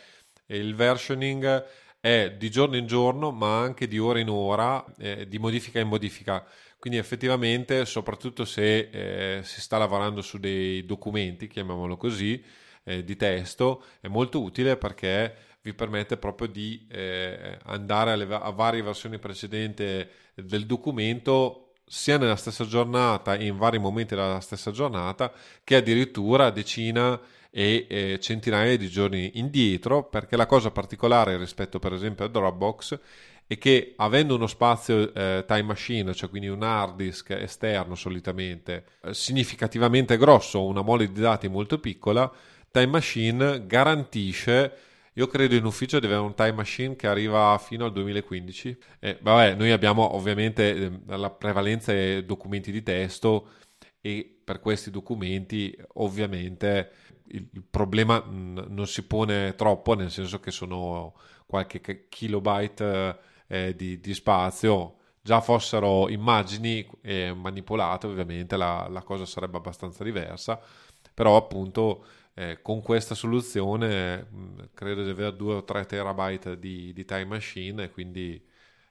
il versioning è di giorno in giorno, ma anche di ora in ora, eh, di modifica in modifica. Quindi effettivamente, soprattutto se eh, si sta lavorando su dei documenti, chiamiamolo così, eh, di testo, è molto utile perché vi permette proprio di eh, andare alle, a varie versioni precedenti del documento sia nella stessa giornata e in vari momenti della stessa giornata che addirittura decina e eh, centinaia di giorni indietro perché la cosa particolare rispetto per esempio a Dropbox è che avendo uno spazio eh, time machine, cioè quindi un hard disk esterno solitamente eh, significativamente grosso, una mole di dati molto piccola, Time Machine garantisce io credo in ufficio di avere un time machine che arriva fino al 2015. Eh, vabbè, noi abbiamo ovviamente eh, la prevalenza è documenti di testo e per questi documenti ovviamente il, problema non si pone troppo, nel senso che sono qualche kilobyte eh, di, di, spazio. Già fossero immagini eh, manipolate, ovviamente la, la, cosa sarebbe abbastanza diversa, però appunto eh, con questa soluzione mh, credo di avere 2 o 3 terabyte di, di time machine quindi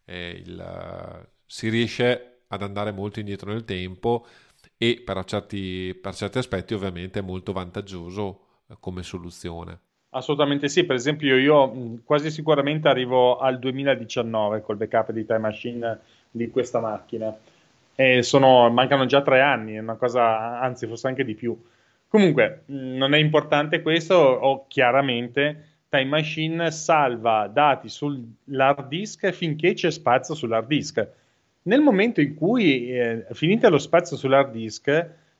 eh, il, si riesce ad andare molto indietro nel tempo e per certi, per certi aspetti ovviamente è molto vantaggioso eh, come soluzione. Assolutamente sì, per esempio io quasi sicuramente arrivo al 2019 col backup di Time Machine di questa macchina e sono, mancano già tre anni, è una cosa, anzi forse anche di più. Comunque non è importante questo, o chiaramente Time Machine salva dati sull'hard disk finché c'è spazio sull'hard disk nel momento in cui eh, finite lo spazio sull'hard disk,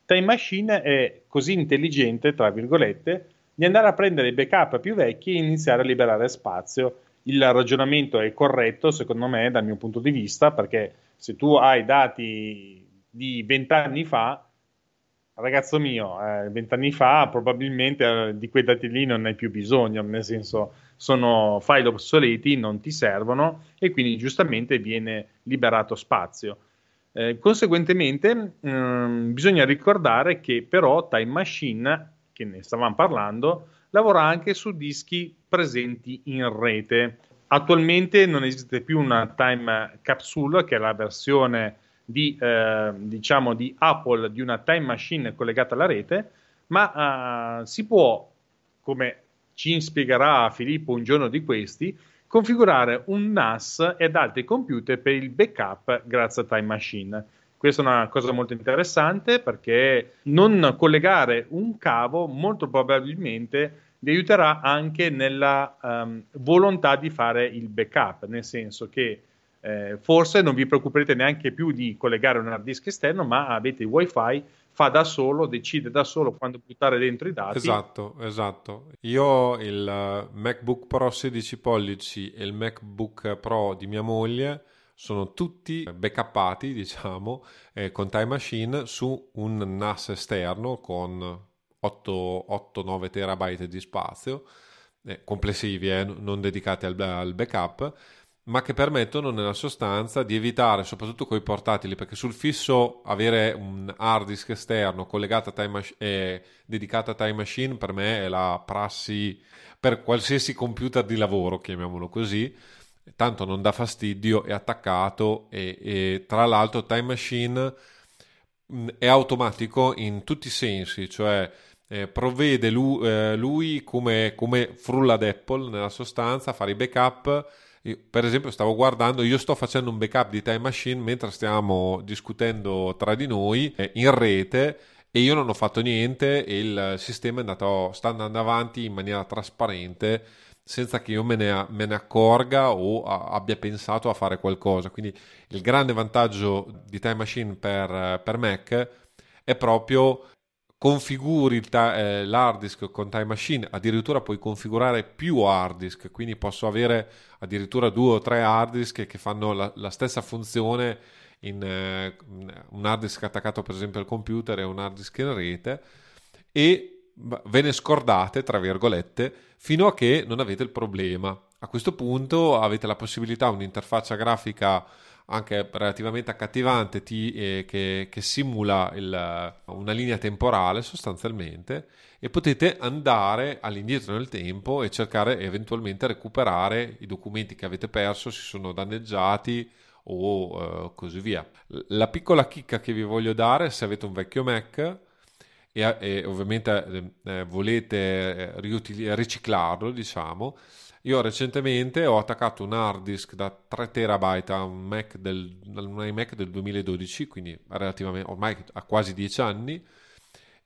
Time Machine è così intelligente, tra virgolette, di andare a prendere i backup più vecchi e iniziare a liberare spazio. Il ragionamento è corretto, secondo me, dal mio punto di vista, perché se tu hai dati di vent'anni fa, ragazzo mio, eh, vent'anni eh, fa probabilmente eh, di quei dati lì non hai più bisogno, nel senso sono file obsoleti, non ti servono e quindi giustamente viene liberato spazio. Eh, conseguentemente ehm, bisogna ricordare che però Time Machine, che ne stavamo parlando, lavora anche su dischi presenti in rete. Attualmente non esiste più una Time Capsule, che è la versione di, eh, diciamo, di Apple di una time machine collegata alla rete, ma uh, si può, come ci spiegherà Filippo un giorno di questi, configurare un NAS ed altri computer per il backup grazie a Time Machine. Questa è una cosa molto interessante perché non collegare un cavo molto probabilmente vi aiuterà anche nella um, volontà di fare il backup, nel senso che eh, forse non vi preoccuperete neanche più di collegare un hard disk esterno, ma avete il wifi, fa da solo, decide da solo quando buttare dentro i dati. Esatto, esatto. Io ho il eh, MacBook Pro 16 pollici e il MacBook Pro di mia moglie sono tutti backuppati, diciamo, eh, con Time Machine su un NAS esterno con 8-9 terabyte di spazio, eh, complessivi, eh, non dedicati al, al backup ma che permettono nella sostanza di evitare, soprattutto con i portatili, perché sul fisso avere un hard disk esterno collegato a Time Machine, eh, dedicato a Time Machine per me è la prassi per qualsiasi computer di lavoro, chiamiamolo così, tanto non dà fastidio, è attaccato e, e tra l'altro Time Machine mh, è automatico in tutti i sensi, cioè eh, provvede lui, eh, lui come, come frulla d'Apple nella sostanza a fare i backup. Io, per esempio, stavo guardando, io sto facendo un backup di Time Machine mentre stiamo discutendo tra di noi eh, in rete e io non ho fatto niente e il sistema andato, sta andando avanti in maniera trasparente senza che io me ne, me ne accorga o a, abbia pensato a fare qualcosa. Quindi il grande vantaggio di Time Machine per, per Mac è proprio configuri ta- eh, l'hard disk con Time Machine, addirittura puoi configurare più hard disk, quindi posso avere addirittura due o tre hard disk che fanno la, la stessa funzione in eh, un hard disk attaccato per esempio al computer e un hard disk in rete e ve ne scordate, tra virgolette, fino a che non avete il problema. A questo punto avete la possibilità, un'interfaccia grafica anche relativamente accattivante ti, eh, che, che, simula il, una linea temporale sostanzialmente e potete andare all'indietro nel tempo e cercare eventualmente recuperare i documenti che avete perso, si sono danneggiati o eh, così via. La piccola chicca che vi voglio dare se avete un vecchio Mac e, e ovviamente eh, volete eh, riutil- riciclarlo, diciamo, io recentemente ho attaccato un hard disk da 3 terabyte a un Mac del, un iMac del 2012, quindi relativamente ormai ha quasi 10 anni,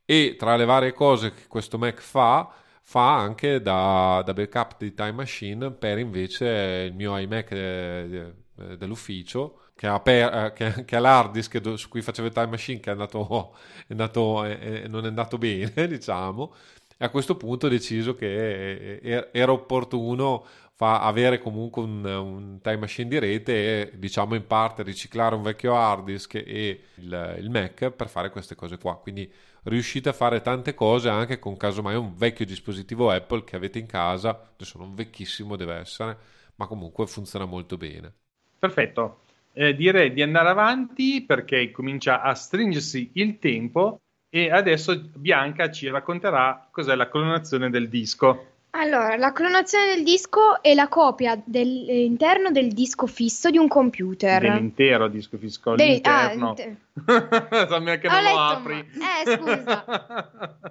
e tra le varie cose che questo Mac fa, fa anche da, da backup di Time Machine per invece il mio iMac eh, eh, dell'ufficio che ha, per, eh, che, che ha l'hard disk su cui facevo il Time Machine che è andato, è andato, è, non è andato bene, diciamo, e a questo punto ho deciso che era opportuno fa avere comunque un, un, time machine di rete e diciamo in parte riciclare un vecchio hard disk e il, il, Mac per fare queste cose qua. Quindi riuscite a fare tante cose anche con casomai un vecchio dispositivo Apple che avete in casa, adesso non vecchissimo deve essere, ma comunque funziona molto bene. Perfetto. Eh, direi di andare avanti perché comincia a stringersi il tempo e adesso Bianca ci racconterà cos'è la clonazione del disco. Allora, la clonazione del disco è la copia dell'interno del disco fisso di un computer. Dell'intero disco fisso, De- l'interno. Ah, inter... che non lo apri. Ma... Eh, scusa.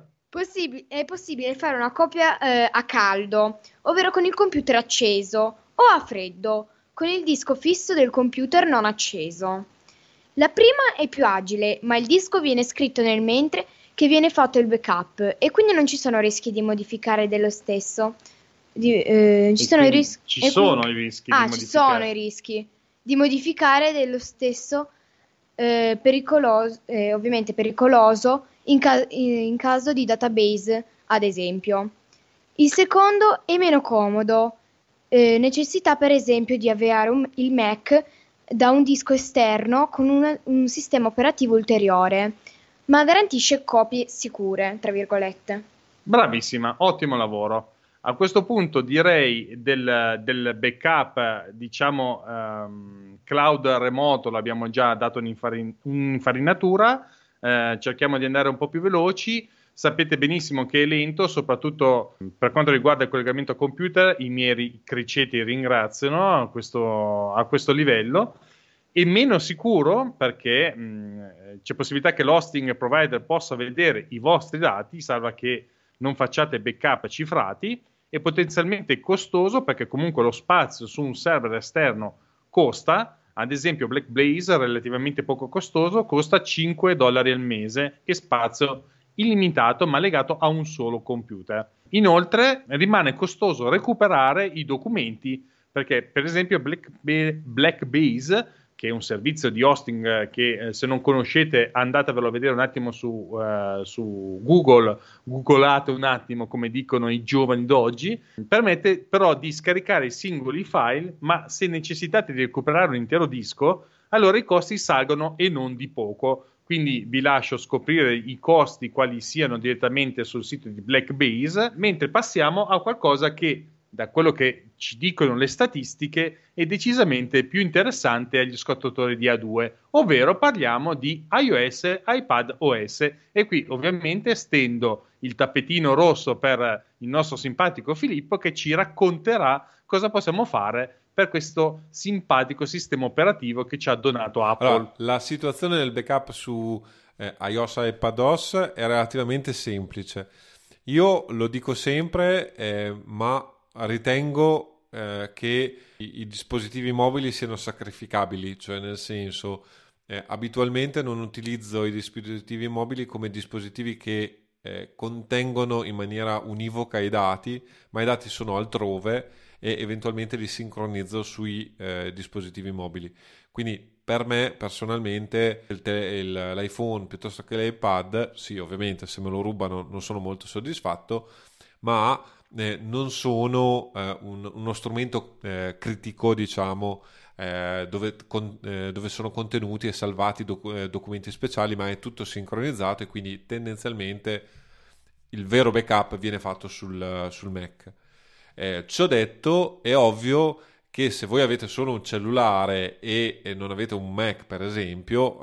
Possib- è possibile fare una copia eh, a caldo, ovvero con il computer acceso, o a freddo, con il disco fisso del computer non acceso. La prima è più agile, ma il disco viene scritto nel mentre che viene fatto il backup e quindi non ci sono rischi di modificare dello stesso. Di, eh, ci sono, i, ris- ci sono quindi... i rischi. Ah, ci sono i rischi di modificare dello stesso eh, pericoloso, eh, ovviamente pericoloso in, ca- in caso di database, ad esempio. Il secondo è meno comodo, eh, necessità per esempio di avviare un, il Mac da un disco esterno con una, un sistema operativo ulteriore, ma garantisce copie sicure, tra virgolette. Bravissima, ottimo lavoro. A questo punto direi del, del backup, diciamo, um, cloud remoto, l'abbiamo già dato un'infarinatura, eh, cerchiamo di andare un po' più veloci. Sapete benissimo che è lento, soprattutto per quanto riguarda il collegamento computer, i miei criceti ringraziano a questo, a questo livello. e meno sicuro perché mh, c'è possibilità che l'hosting provider possa vedere i vostri dati, salva che non facciate backup cifrati, e potenzialmente costoso perché comunque lo spazio su un server esterno costa, ad esempio Black Blaze, relativamente poco costoso, costa 5 dollari al mese e spazio illimitato ma legato a un solo computer. Inoltre rimane costoso recuperare i documenti perché per esempio Black, Black che è un servizio di hosting eh, che eh, se non conoscete andatevelo a vedere un attimo su, uh, su Google, googolate un attimo come dicono i giovani d'oggi, permette però di scaricare singoli file, ma se necessitate di recuperare un intero disco, allora i costi salgono e non di poco. Quindi vi lascio scoprire i costi quali siano direttamente sul sito di Blackbase, mentre passiamo a qualcosa che da quello che ci dicono le statistiche, è decisamente più interessante agli ascoltatori di A2, ovvero parliamo di iOS, iPad OS. E qui ovviamente stendo il tappetino rosso per il nostro simpatico Filippo che ci racconterà cosa possiamo fare per questo simpatico sistema operativo che ci ha donato Apple. Allora, la situazione del backup su eh, iOS e iPadOS è relativamente semplice. Io lo dico sempre, eh, ma ritengo eh, che i, i, dispositivi mobili siano sacrificabili, cioè nel senso eh, abitualmente non utilizzo i dispositivi mobili come dispositivi che eh, contengono in maniera univoca i dati, ma i dati sono altrove e eventualmente li sincronizzo sui eh, dispositivi mobili. Quindi per me personalmente il te- il, l'iPhone piuttosto che l'iPad, sì ovviamente se me lo rubano non sono molto soddisfatto, ma eh, non sono eh, un, uno strumento eh, critico, diciamo, eh, dove, con, eh, dove, sono contenuti e salvati doc- documenti speciali, ma è tutto sincronizzato e quindi tendenzialmente il vero backup viene fatto sul, sul Mac. Ciò detto, è ovvio che se voi avete solo un cellulare e, non avete un Mac, per esempio,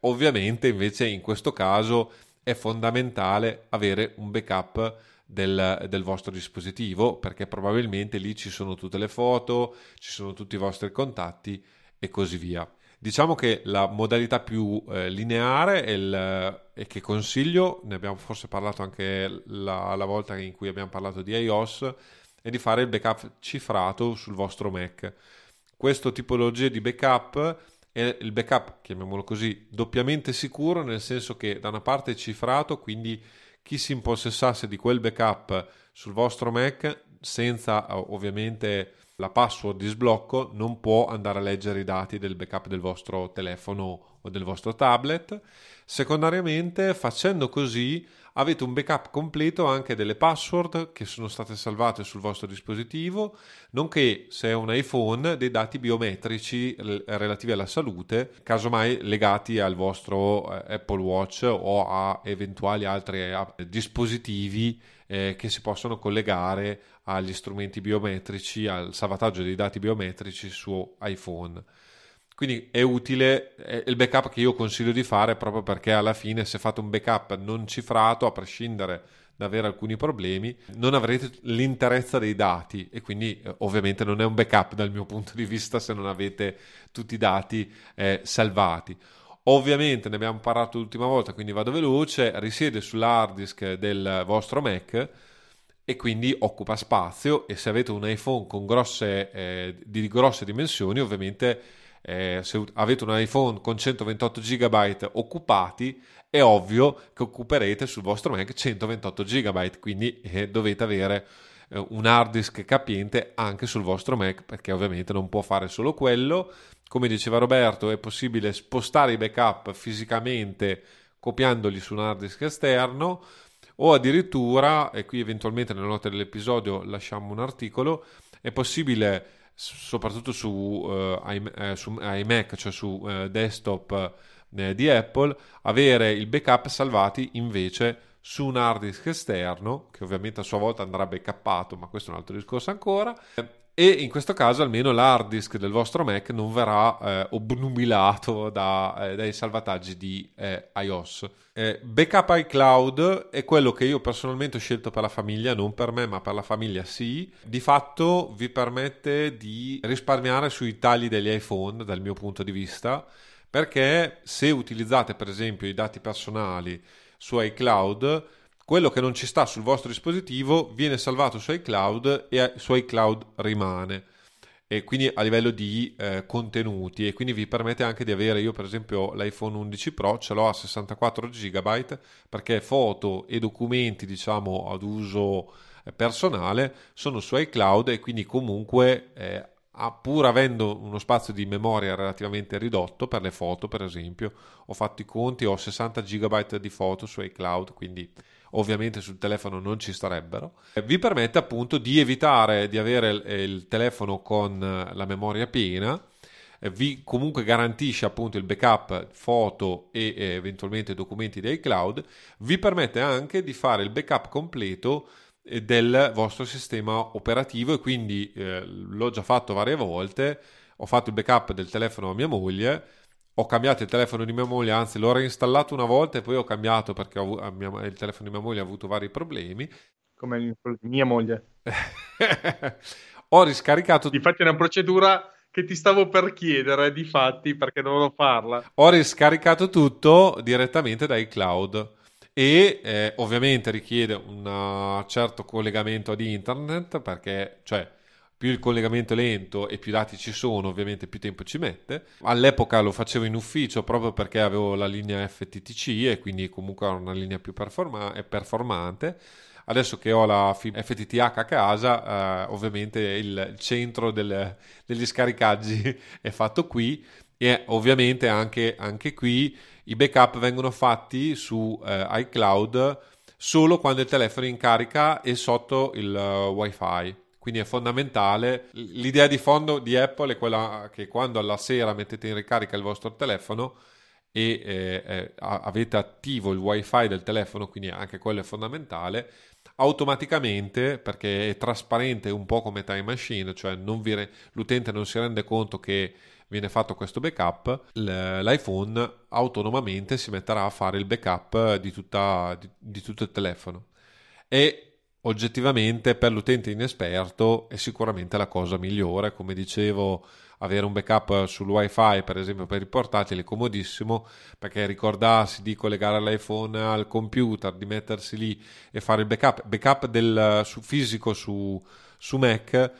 ovviamente invece in questo caso è fondamentale avere un backup del, del, vostro dispositivo perché probabilmente lì ci sono tutte le foto, ci sono tutti i vostri contatti e così via. Diciamo che la modalità più eh, lineare e, il, e, che consiglio, ne abbiamo forse parlato anche la, la, volta in cui abbiamo parlato di iOS, è di fare il backup cifrato sul vostro Mac. Questo tipologia di backup è il backup, chiamiamolo così, doppiamente sicuro, nel senso che da una parte è cifrato, quindi chi si impossessasse di quel backup sul vostro Mac senza ovviamente la password di sblocco non può andare a leggere i dati del backup del vostro telefono o del vostro tablet. Secondariamente, facendo così, avete un backup completo anche delle password che sono state salvate sul vostro dispositivo, nonché se è un iPhone dei dati biometrici relativi alla salute, casomai legati al vostro eh, Apple Watch o a eventuali altri eh, dispositivi eh, che si possono collegare agli strumenti biometrici, al salvataggio dei dati biometrici su iPhone. Quindi è utile, è il backup che io consiglio di fare proprio perché alla fine se fate un backup non cifrato, a prescindere da avere alcuni problemi, non avrete l'interezza dei dati e quindi eh, ovviamente non è un backup dal mio punto di vista se non avete tutti i dati eh, salvati. Ovviamente ne abbiamo parlato l'ultima volta, quindi vado veloce, risiede sull'hard disk del vostro Mac e quindi occupa spazio e se avete un iPhone grosse, eh, di grosse dimensioni ovviamente eh, se avete un iPhone con 128 GB occupati, è ovvio che occuperete sul vostro Mac 128 GB, quindi eh, dovete avere eh, un hard disk capiente anche sul vostro Mac, perché ovviamente non può fare solo quello. Come diceva Roberto, è possibile spostare i backup fisicamente copiandoli su un hard disk esterno o addirittura, e qui eventualmente nelle note dell'episodio lasciamo un articolo, è possibile soprattutto su, uh, su iMac, cioè su uh, desktop uh, di Apple, avere il backup salvati invece su un hard disk esterno, che ovviamente a sua volta andrà backuppato, ma questo è un altro discorso ancora. E in questo caso almeno l'hard disk del vostro Mac non verrà eh, obnubilato da, eh, dai salvataggi di eh, iOS. Eh, backup iCloud è quello che io personalmente ho scelto per la famiglia, non per me ma per la famiglia sì. Di fatto vi permette di risparmiare sui tagli degli iPhone dal mio punto di vista perché se utilizzate per esempio i dati personali su iCloud quello che non ci sta sul vostro dispositivo viene salvato su iCloud e su iCloud rimane. E quindi a livello di eh, contenuti. E quindi vi permette anche di avere io per esempio l'iPhone 11 Pro ce l'ho a 64 GB perché foto e documenti diciamo ad uso eh, personale sono su iCloud e quindi comunque eh, pur avendo uno spazio di memoria relativamente ridotto per le foto per esempio ho fatto i conti ho 60 GB di foto su iCloud quindi ovviamente sul telefono non ci starebbero, vi permette appunto di evitare di avere il telefono con la memoria piena, vi comunque garantisce appunto il backup foto e eventualmente documenti di iCloud, vi permette anche di fare il backup completo eh, del vostro sistema operativo e quindi eh, l'ho già fatto varie volte, ho fatto il backup del telefono a mia moglie ho cambiato il telefono di mia moglie, anzi l'ho reinstallato una volta e poi ho cambiato perché ho, il telefono di mia moglie ha avuto vari problemi. Come mia moglie. ho riscaricato... Infatti è una procedura che ti stavo per chiedere, di fatti, perché dovevo farla. Ho riscaricato tutto direttamente dai cloud e eh, ovviamente richiede un certo collegamento ad internet perché, cioè, più il collegamento è lento e più dati ci sono, ovviamente più tempo ci mette. All'epoca lo facevo in ufficio proprio perché avevo la linea FTTC e quindi comunque era una linea più performa- performante. Adesso che ho la FTTH a casa, eh, ovviamente il centro del, degli scaricaggi è fatto qui e ovviamente anche, anche qui i backup vengono fatti su eh, iCloud solo quando il telefono è in carica e sotto il uh, wifi quindi è fondamentale. L'idea di fondo di Apple è quella che quando alla sera mettete in ricarica il vostro telefono e eh, eh, avete attivo il wifi del telefono, quindi anche quello è fondamentale, automaticamente, perché è trasparente un po' come Time Machine, cioè non re- l'utente non si rende conto che viene fatto questo backup, l'iPhone autonomamente si metterà a fare il backup di, tutta, di, di tutto il telefono. E oggettivamente per l'utente inesperto è sicuramente la cosa migliore. Come dicevo, avere un backup sul wifi, per esempio per i portatili, è comodissimo perché ricordarsi di collegare l'iPhone al computer, di mettersi lì e fare il backup, backup del, su, fisico su, su Mac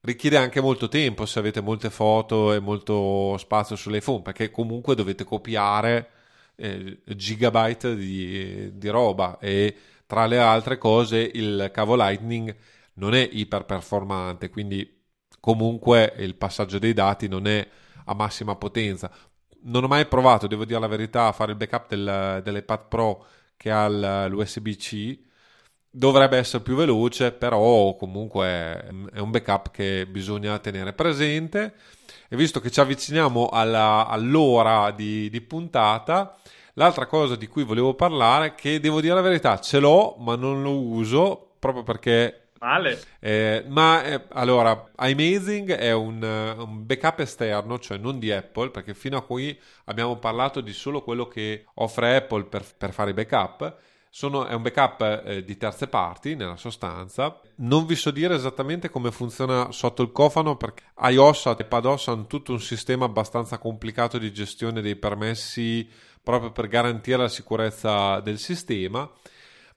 richiede anche molto tempo se avete molte foto e molto spazio sull'iPhone perché comunque dovete copiare eh, gigabyte di, di roba e tra le altre cose il cavo Lightning non è iper performante, quindi comunque il passaggio dei dati non è a massima potenza. Non ho mai provato, devo dire la verità, a fare il backup del, dell'iPad Pro che ha l'USB-C. Dovrebbe essere più veloce, però comunque è un backup che bisogna tenere presente. E visto che ci avviciniamo alla, all'ora di, di puntata, L'altra cosa di cui volevo parlare, che devo dire la verità, ce l'ho, ma non lo uso proprio perché Male. Eh, ma eh, allora, iMazing è un, un, backup esterno, cioè non di Apple, perché fino a qui abbiamo parlato di solo quello che offre Apple per, per fare i backup. Sono, è un backup eh, di terze parti nella sostanza. Non vi so dire esattamente come funziona sotto il cofano perché iOS e iPadOS hanno tutto un sistema abbastanza complicato di gestione dei permessi proprio per garantire la sicurezza del sistema,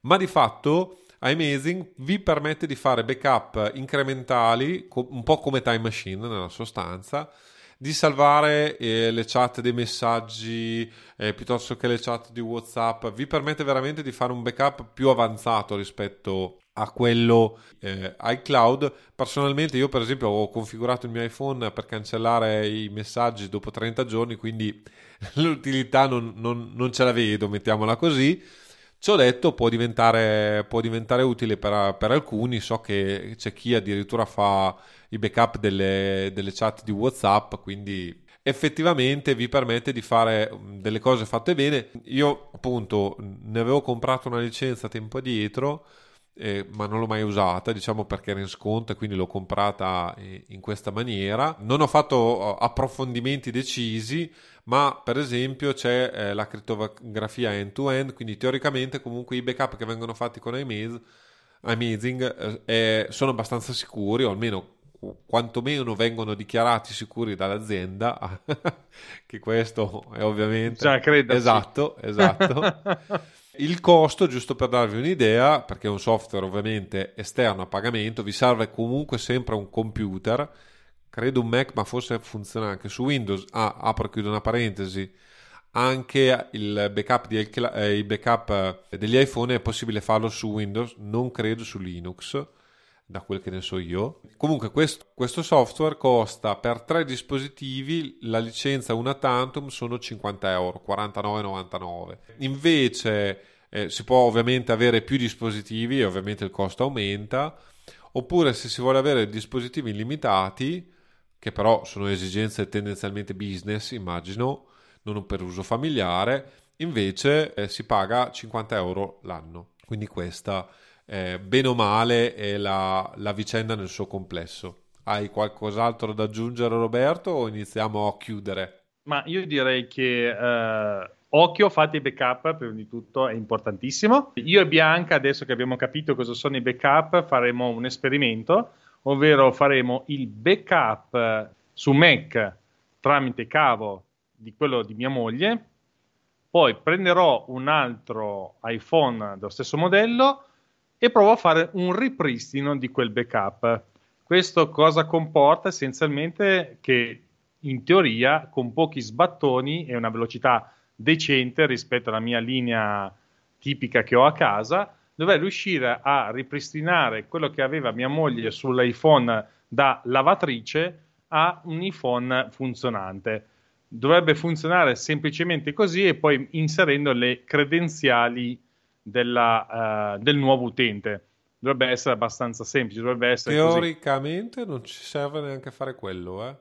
ma di fatto iMazing vi permette di fare backup incrementali, un po' come Time Machine nella sostanza, di salvare eh, le chat dei messaggi eh, piuttosto che le chat di WhatsApp, vi permette veramente di fare un backup più avanzato rispetto a quello eh, iCloud. Personalmente io per esempio ho configurato il mio iPhone per cancellare i messaggi dopo 30 giorni, quindi l'utilità non, non, non ce la vedo, mettiamola così. Ciò detto può diventare, può diventare utile per, per, alcuni, so che c'è chi addirittura fa i backup delle, delle chat di WhatsApp, quindi effettivamente vi permette di fare delle cose fatte bene. Io appunto ne avevo comprato una licenza tempo addietro eh, ma non l'ho mai usata, diciamo perché era in sconto e quindi l'ho comprata eh, in questa maniera. Non ho fatto approfondimenti decisi, ma per esempio c'è eh, la crittografia end-to-end, quindi teoricamente comunque i backup che vengono fatti con iMaze, Amazing eh, sono abbastanza sicuri, o almeno quantomeno vengono dichiarati sicuri dall'azienda, che questo è ovviamente... Già, credo. Esatto, esatto. Il costo, giusto per darvi un'idea, perché è un software ovviamente esterno a pagamento, vi serve comunque sempre un computer, credo un Mac, ma forse funziona anche su Windows. Ah, apro e chiudo una parentesi. Anche il backup, di, eh, il backup degli iPhone è possibile farlo su Windows, non credo su Linux da quel che ne so io. Comunque questo, questo, software costa per tre dispositivi, la licenza una tantum sono 50 euro, 49,99. Invece eh, si può ovviamente avere più dispositivi e ovviamente il costo aumenta, oppure se si vuole avere dispositivi illimitati, che però sono esigenze tendenzialmente business, immagino, non per uso familiare, invece eh, si paga 50 euro l'anno. Quindi questa eh, bene o male è la, la vicenda nel suo complesso. Hai qualcos'altro da aggiungere Roberto o iniziamo a chiudere? Ma io direi che eh, occhio, fate i backup prima di tutto, è importantissimo. Io e Bianca, adesso che abbiamo capito cosa sono i backup, faremo un esperimento, ovvero faremo il backup su Mac tramite cavo di quello di mia moglie, poi prenderò un altro iPhone dello stesso modello, e provo a fare un ripristino di quel backup. Questo cosa comporta? Essenzialmente che in teoria con pochi sbattoni e una velocità decente rispetto alla mia linea tipica che ho a casa, dovrei riuscire a ripristinare quello che aveva mia moglie sull'iPhone da lavatrice a un iPhone funzionante. Dovrebbe funzionare semplicemente così e poi inserendo le credenziali della, uh, del nuovo utente. Dovrebbe essere abbastanza semplice. Dovrebbe essere Teoricamente così. non ci serve neanche fare quello, eh?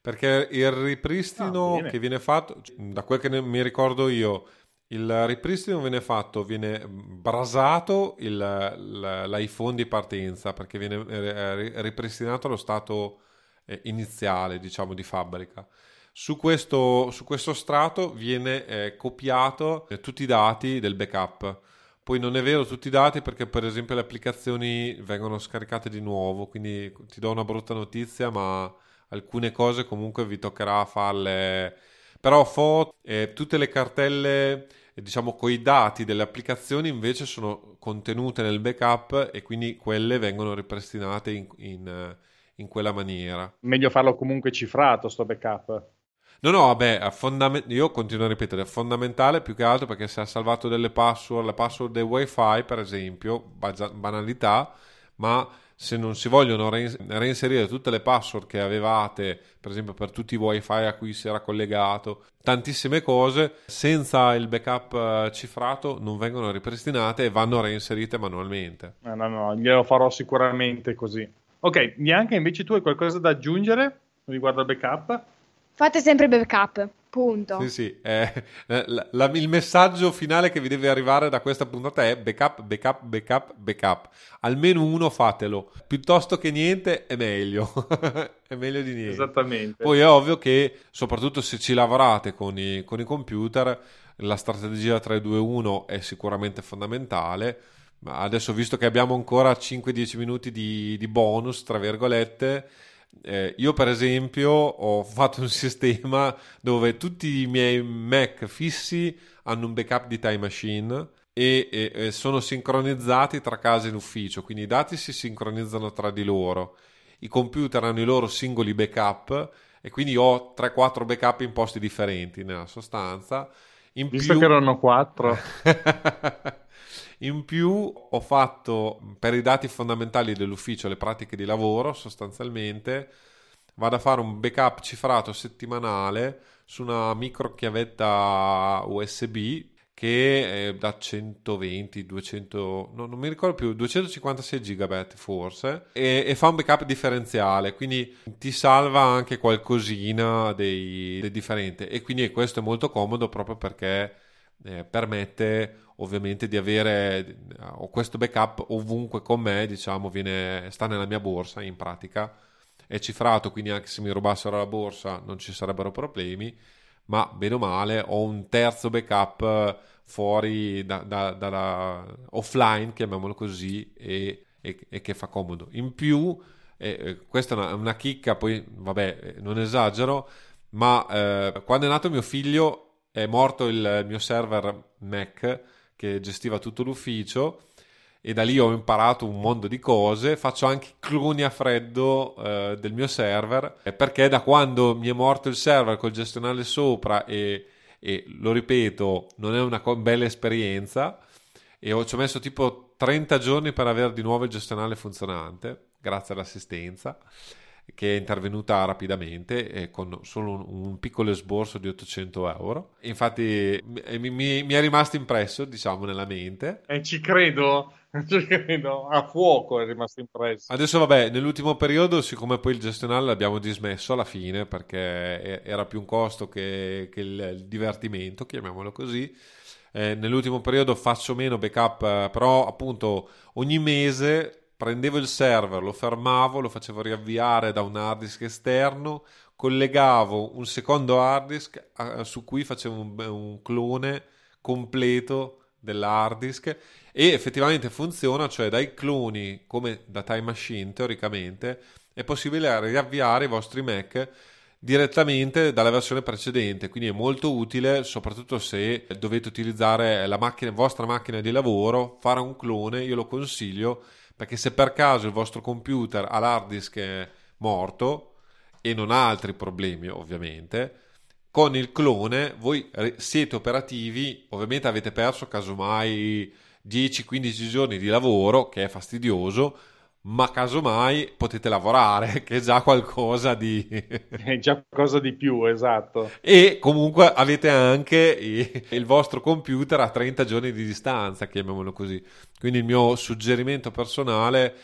perché il ripristino ah, che viene fatto, da quel che mi ricordo io, il ripristino viene fatto, viene brasato il, l'iPhone di partenza perché viene eh, ripristinato allo stato eh, iniziale, diciamo, di fabbrica. Su questo, su questo strato viene eh, copiato eh, tutti i dati del backup poi non è vero tutti i dati perché per esempio le applicazioni vengono scaricate di nuovo, quindi ti do una brutta notizia, ma alcune cose comunque vi toccherà farle. Però foto, eh, tutte le cartelle, diciamo, con i dati delle applicazioni invece sono contenute nel backup e quindi quelle vengono ripristinate in, in, in quella maniera. Meglio farlo comunque cifrato, sto backup. No, no, vabbè, fondament- io continuo a ripetere, è fondamentale più che altro perché se ha salvato delle password, la password del wifi per esempio, banalità, ma se non si vogliono reinserire tutte le password che avevate, per esempio per tutti i wifi a cui si era collegato, tantissime cose, senza il backup eh, cifrato non vengono ripristinate e vanno reinserite manualmente. No, no, no, glielo farò sicuramente così. Ok, Bianca, invece tu hai qualcosa da aggiungere riguardo al backup? Fate sempre backup, punto. Sì, sì. Eh, la, la, il messaggio finale che vi deve arrivare da questa puntata è backup, backup, backup, backup. Almeno uno fatelo. Piuttosto che niente è meglio. è meglio di niente. Esattamente. Poi è ovvio che, soprattutto se ci lavorate con i, con i computer, la strategia 3-2-1 è sicuramente fondamentale. Ma adesso, visto che abbiamo ancora 5-10 minuti di, di bonus, tra virgolette eh, io per esempio ho fatto un sistema dove tutti i miei Mac fissi hanno un backup di Time Machine e, e, e sono sincronizzati tra casa e ufficio, quindi i dati si sincronizzano tra di loro. I computer hanno i loro singoli backup e quindi ho 3-4 backup in posti differenti nella sostanza. In Visto più... che erano 4. In più ho fatto per i dati fondamentali dell'ufficio le pratiche di lavoro sostanzialmente vado a fare un backup cifrato settimanale su una micro chiavetta USB che è da 120, 200, no, non mi ricordo più, 256 GB forse, e, e, fa un backup differenziale, quindi ti salva anche qualcosina dei, dei differente. E quindi questo è molto comodo proprio perché eh, permette ovviamente di avere ho questo backup ovunque con me, diciamo, viene, sta nella mia borsa in pratica, è cifrato, quindi anche se mi rubassero la borsa non ci sarebbero problemi, ma bene o male ho un terzo backup fuori da, da, dalla offline, chiamiamolo così, e, e, e, che fa comodo. In più, eh, questa è una, una, chicca, poi vabbè, non esagero, ma eh, quando è nato mio figlio è morto il mio server Mac che gestiva tutto l'ufficio e da lì ho imparato un mondo di cose. Faccio anche cloni a freddo eh, del mio server perché da quando mi è morto il server col gestionale sopra e, e lo ripeto, non è una co- bella esperienza e ho, ci ho messo tipo 30 giorni per avere di nuovo il gestionale funzionante grazie all'assistenza che è intervenuta rapidamente eh, con solo un, un, piccolo esborso di 800 euro. Infatti mi, mi, mi, è rimasto impresso, diciamo, nella mente. E ci credo, ci credo, a fuoco è rimasto impresso. Adesso vabbè, nell'ultimo periodo, siccome poi il gestionale l'abbiamo dismesso alla fine perché era più un costo che, che il, il divertimento, chiamiamolo così, eh, nell'ultimo periodo faccio meno backup, eh, però appunto ogni mese prendevo il server, lo fermavo, lo facevo riavviare da un hard disk esterno, collegavo un secondo hard disk a, su cui facevo un, un clone completo dell'hard disk e effettivamente funziona, cioè dai cloni come da Time Machine teoricamente è possibile riavviare i vostri Mac direttamente dalla versione precedente, quindi è molto utile soprattutto se dovete utilizzare la macchina, vostra macchina di lavoro, fare un clone, io lo consiglio perché se per caso il vostro computer ha l'hard disk morto e non ha altri problemi ovviamente, con il clone voi siete operativi, ovviamente avete perso casomai 10-15 giorni di lavoro, che è fastidioso, ma casomai potete lavorare, che è già qualcosa di... è già qualcosa di più, esatto. E comunque avete anche il vostro computer a 30 giorni di distanza, chiamiamolo così. Quindi il mio suggerimento personale,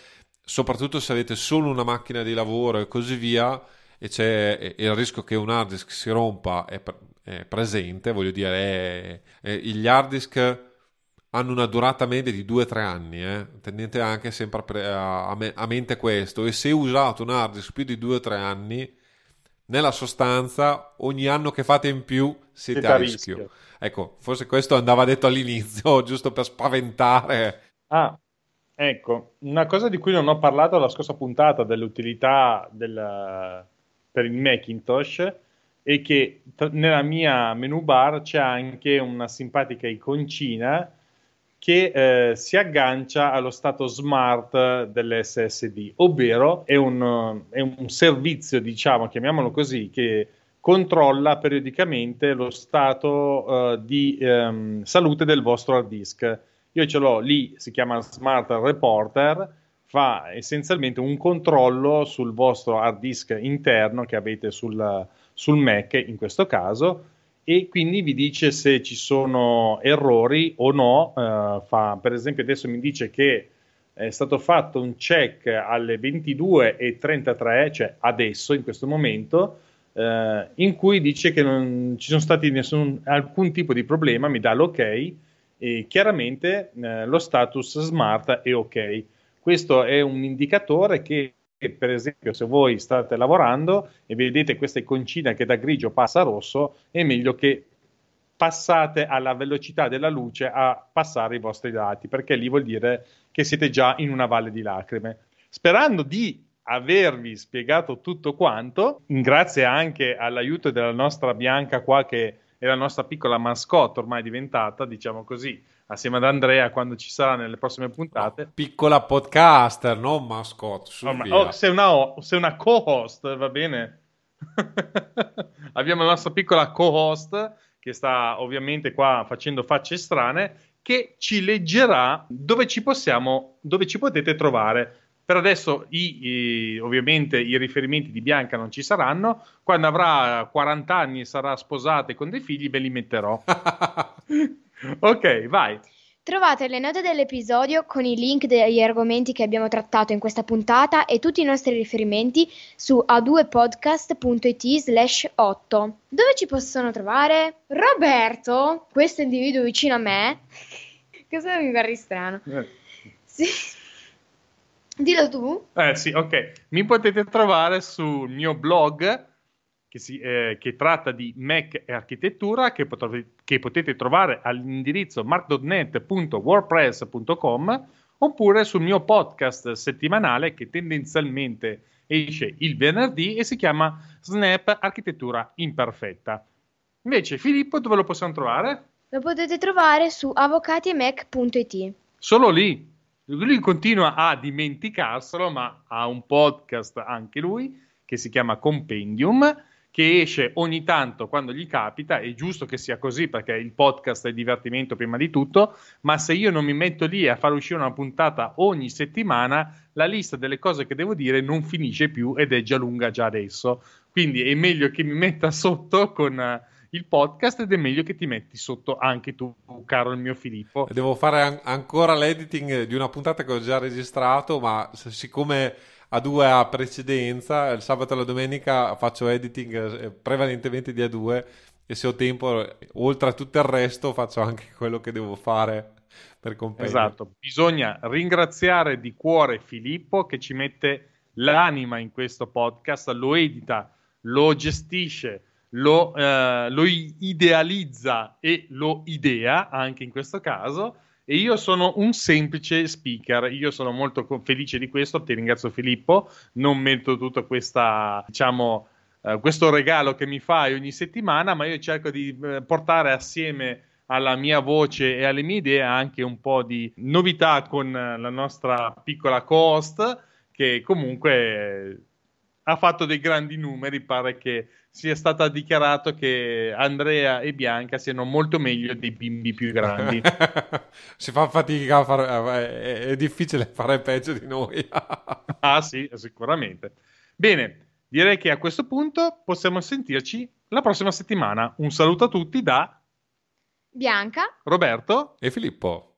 soprattutto se avete solo una macchina di lavoro e così via, e c'è il rischio che un hard disk si rompa è, presente, voglio dire, è, è, gli hard disk hanno una durata media di 2-3 anni, eh? tenete anche sempre a, a, a, mente questo, e se usate un hard disk più di 2-3 anni, nella sostanza ogni anno che fate in più siete, siete a rischio. rischio. Ecco, forse questo andava detto all'inizio, giusto per spaventare. Ah, ecco, una cosa di cui non ho parlato la scorsa puntata dell'utilità del, per il Macintosh è che t- nella mia menu bar c'è anche una simpatica iconcina che eh, si aggancia allo stato smart dell'SSD, ovvero è un, è un servizio, diciamo, chiamiamolo così, che controlla periodicamente lo stato uh, di um, salute del vostro hard disk. Io ce l'ho lì, si chiama Smart Reporter, fa essenzialmente un controllo sul vostro hard disk interno che avete sul, sul Mac in questo caso e quindi vi dice se ci sono errori o no. Uh, fa, per esempio, adesso mi dice che è stato fatto un check alle 22.33, cioè adesso, in questo momento, uh, in cui dice che non ci sono stati nessun, alcun tipo di problema, mi dà l'ok e chiaramente uh, lo status smart è ok. Questo è un indicatore che per esempio se voi state lavorando e vedete questa iconcina che da grigio passa a rosso, è meglio che passate alla velocità della luce a passare i vostri dati, perché lì vuol dire che siete già in una valle di lacrime. Sperando di avervi spiegato tutto quanto, grazie anche all'aiuto della nostra Bianca qua che è la nostra piccola mascotte ormai diventata, diciamo così, assieme ad Andrea quando ci sarà nelle prossime puntate. No, piccola podcaster, non mascotte. Oh, oh, sei, una, sei una co-host, va bene? Abbiamo la nostra piccola co-host che sta ovviamente qua facendo facce strane che ci leggerà dove ci possiamo, dove ci potete trovare. Per adesso i, i, ovviamente i riferimenti di Bianca non ci saranno, quando avrà 40 anni e sarà sposata e con dei figli ve li metterò. Ok, vai. Trovate le note dell'episodio con i link degli argomenti che abbiamo trattato in questa puntata e tutti i nostri riferimenti su a2podcast.it slash 8. Dove ci possono trovare? Roberto, questo individuo vicino a me, cosa mi pare strano? Eh. Sì. Dillo tu. Eh sì, ok. Mi potete trovare sul mio blog che, si, eh, che tratta di Mac e architettura che, potrete, che potete trovare all'indirizzo mark.net.wordpress.com oppure sul mio podcast settimanale che tendenzialmente esce il venerdì e si chiama Snap Architettura Imperfetta. Invece Filippo dove lo possiamo trovare? Lo potete trovare su avvocatiemac.it. Solo lì. Lui continua a dimenticarselo, ma ha un podcast anche lui che si chiama Compendium che esce ogni tanto quando gli capita, è giusto che sia così perché il podcast è divertimento prima di tutto, ma se io non mi metto lì a far uscire una puntata ogni settimana, la lista delle cose che devo dire non finisce più ed è già lunga già adesso. Quindi è meglio che mi metta sotto con uh, il podcast ed è meglio che ti metti sotto anche tu, caro il mio Filippo. Devo fare an- ancora l'editing di una puntata che ho già registrato, ma siccome a2 a precedenza, il sabato e la domenica faccio editing eh, prevalentemente di A2 e se ho tempo, oltre a tutto il resto, faccio anche quello che devo fare per compendio. Esatto, bisogna ringraziare di cuore Filippo che ci mette l'anima in questo podcast, lo edita, lo gestisce, lo, eh, lo idealizza e lo idea anche in questo caso e io sono un semplice speaker. Io sono molto felice di questo. Ti ringrazio, Filippo. Non metto tutto questa, diciamo, uh, questo regalo che mi fai ogni settimana, ma io cerco di uh, portare assieme alla mia voce e alle mie idee anche un po' di novità con uh, la nostra piccola co-host che comunque ha fatto dei grandi numeri, pare che sia stato dichiarato che Andrea e Bianca siano molto meglio dei bimbi più grandi. si fa fatica a fare, è difficile fare peggio di noi. ah sì, sicuramente. Bene, direi che a questo punto possiamo sentirci la prossima settimana. Un saluto a tutti da Bianca, Roberto e Filippo.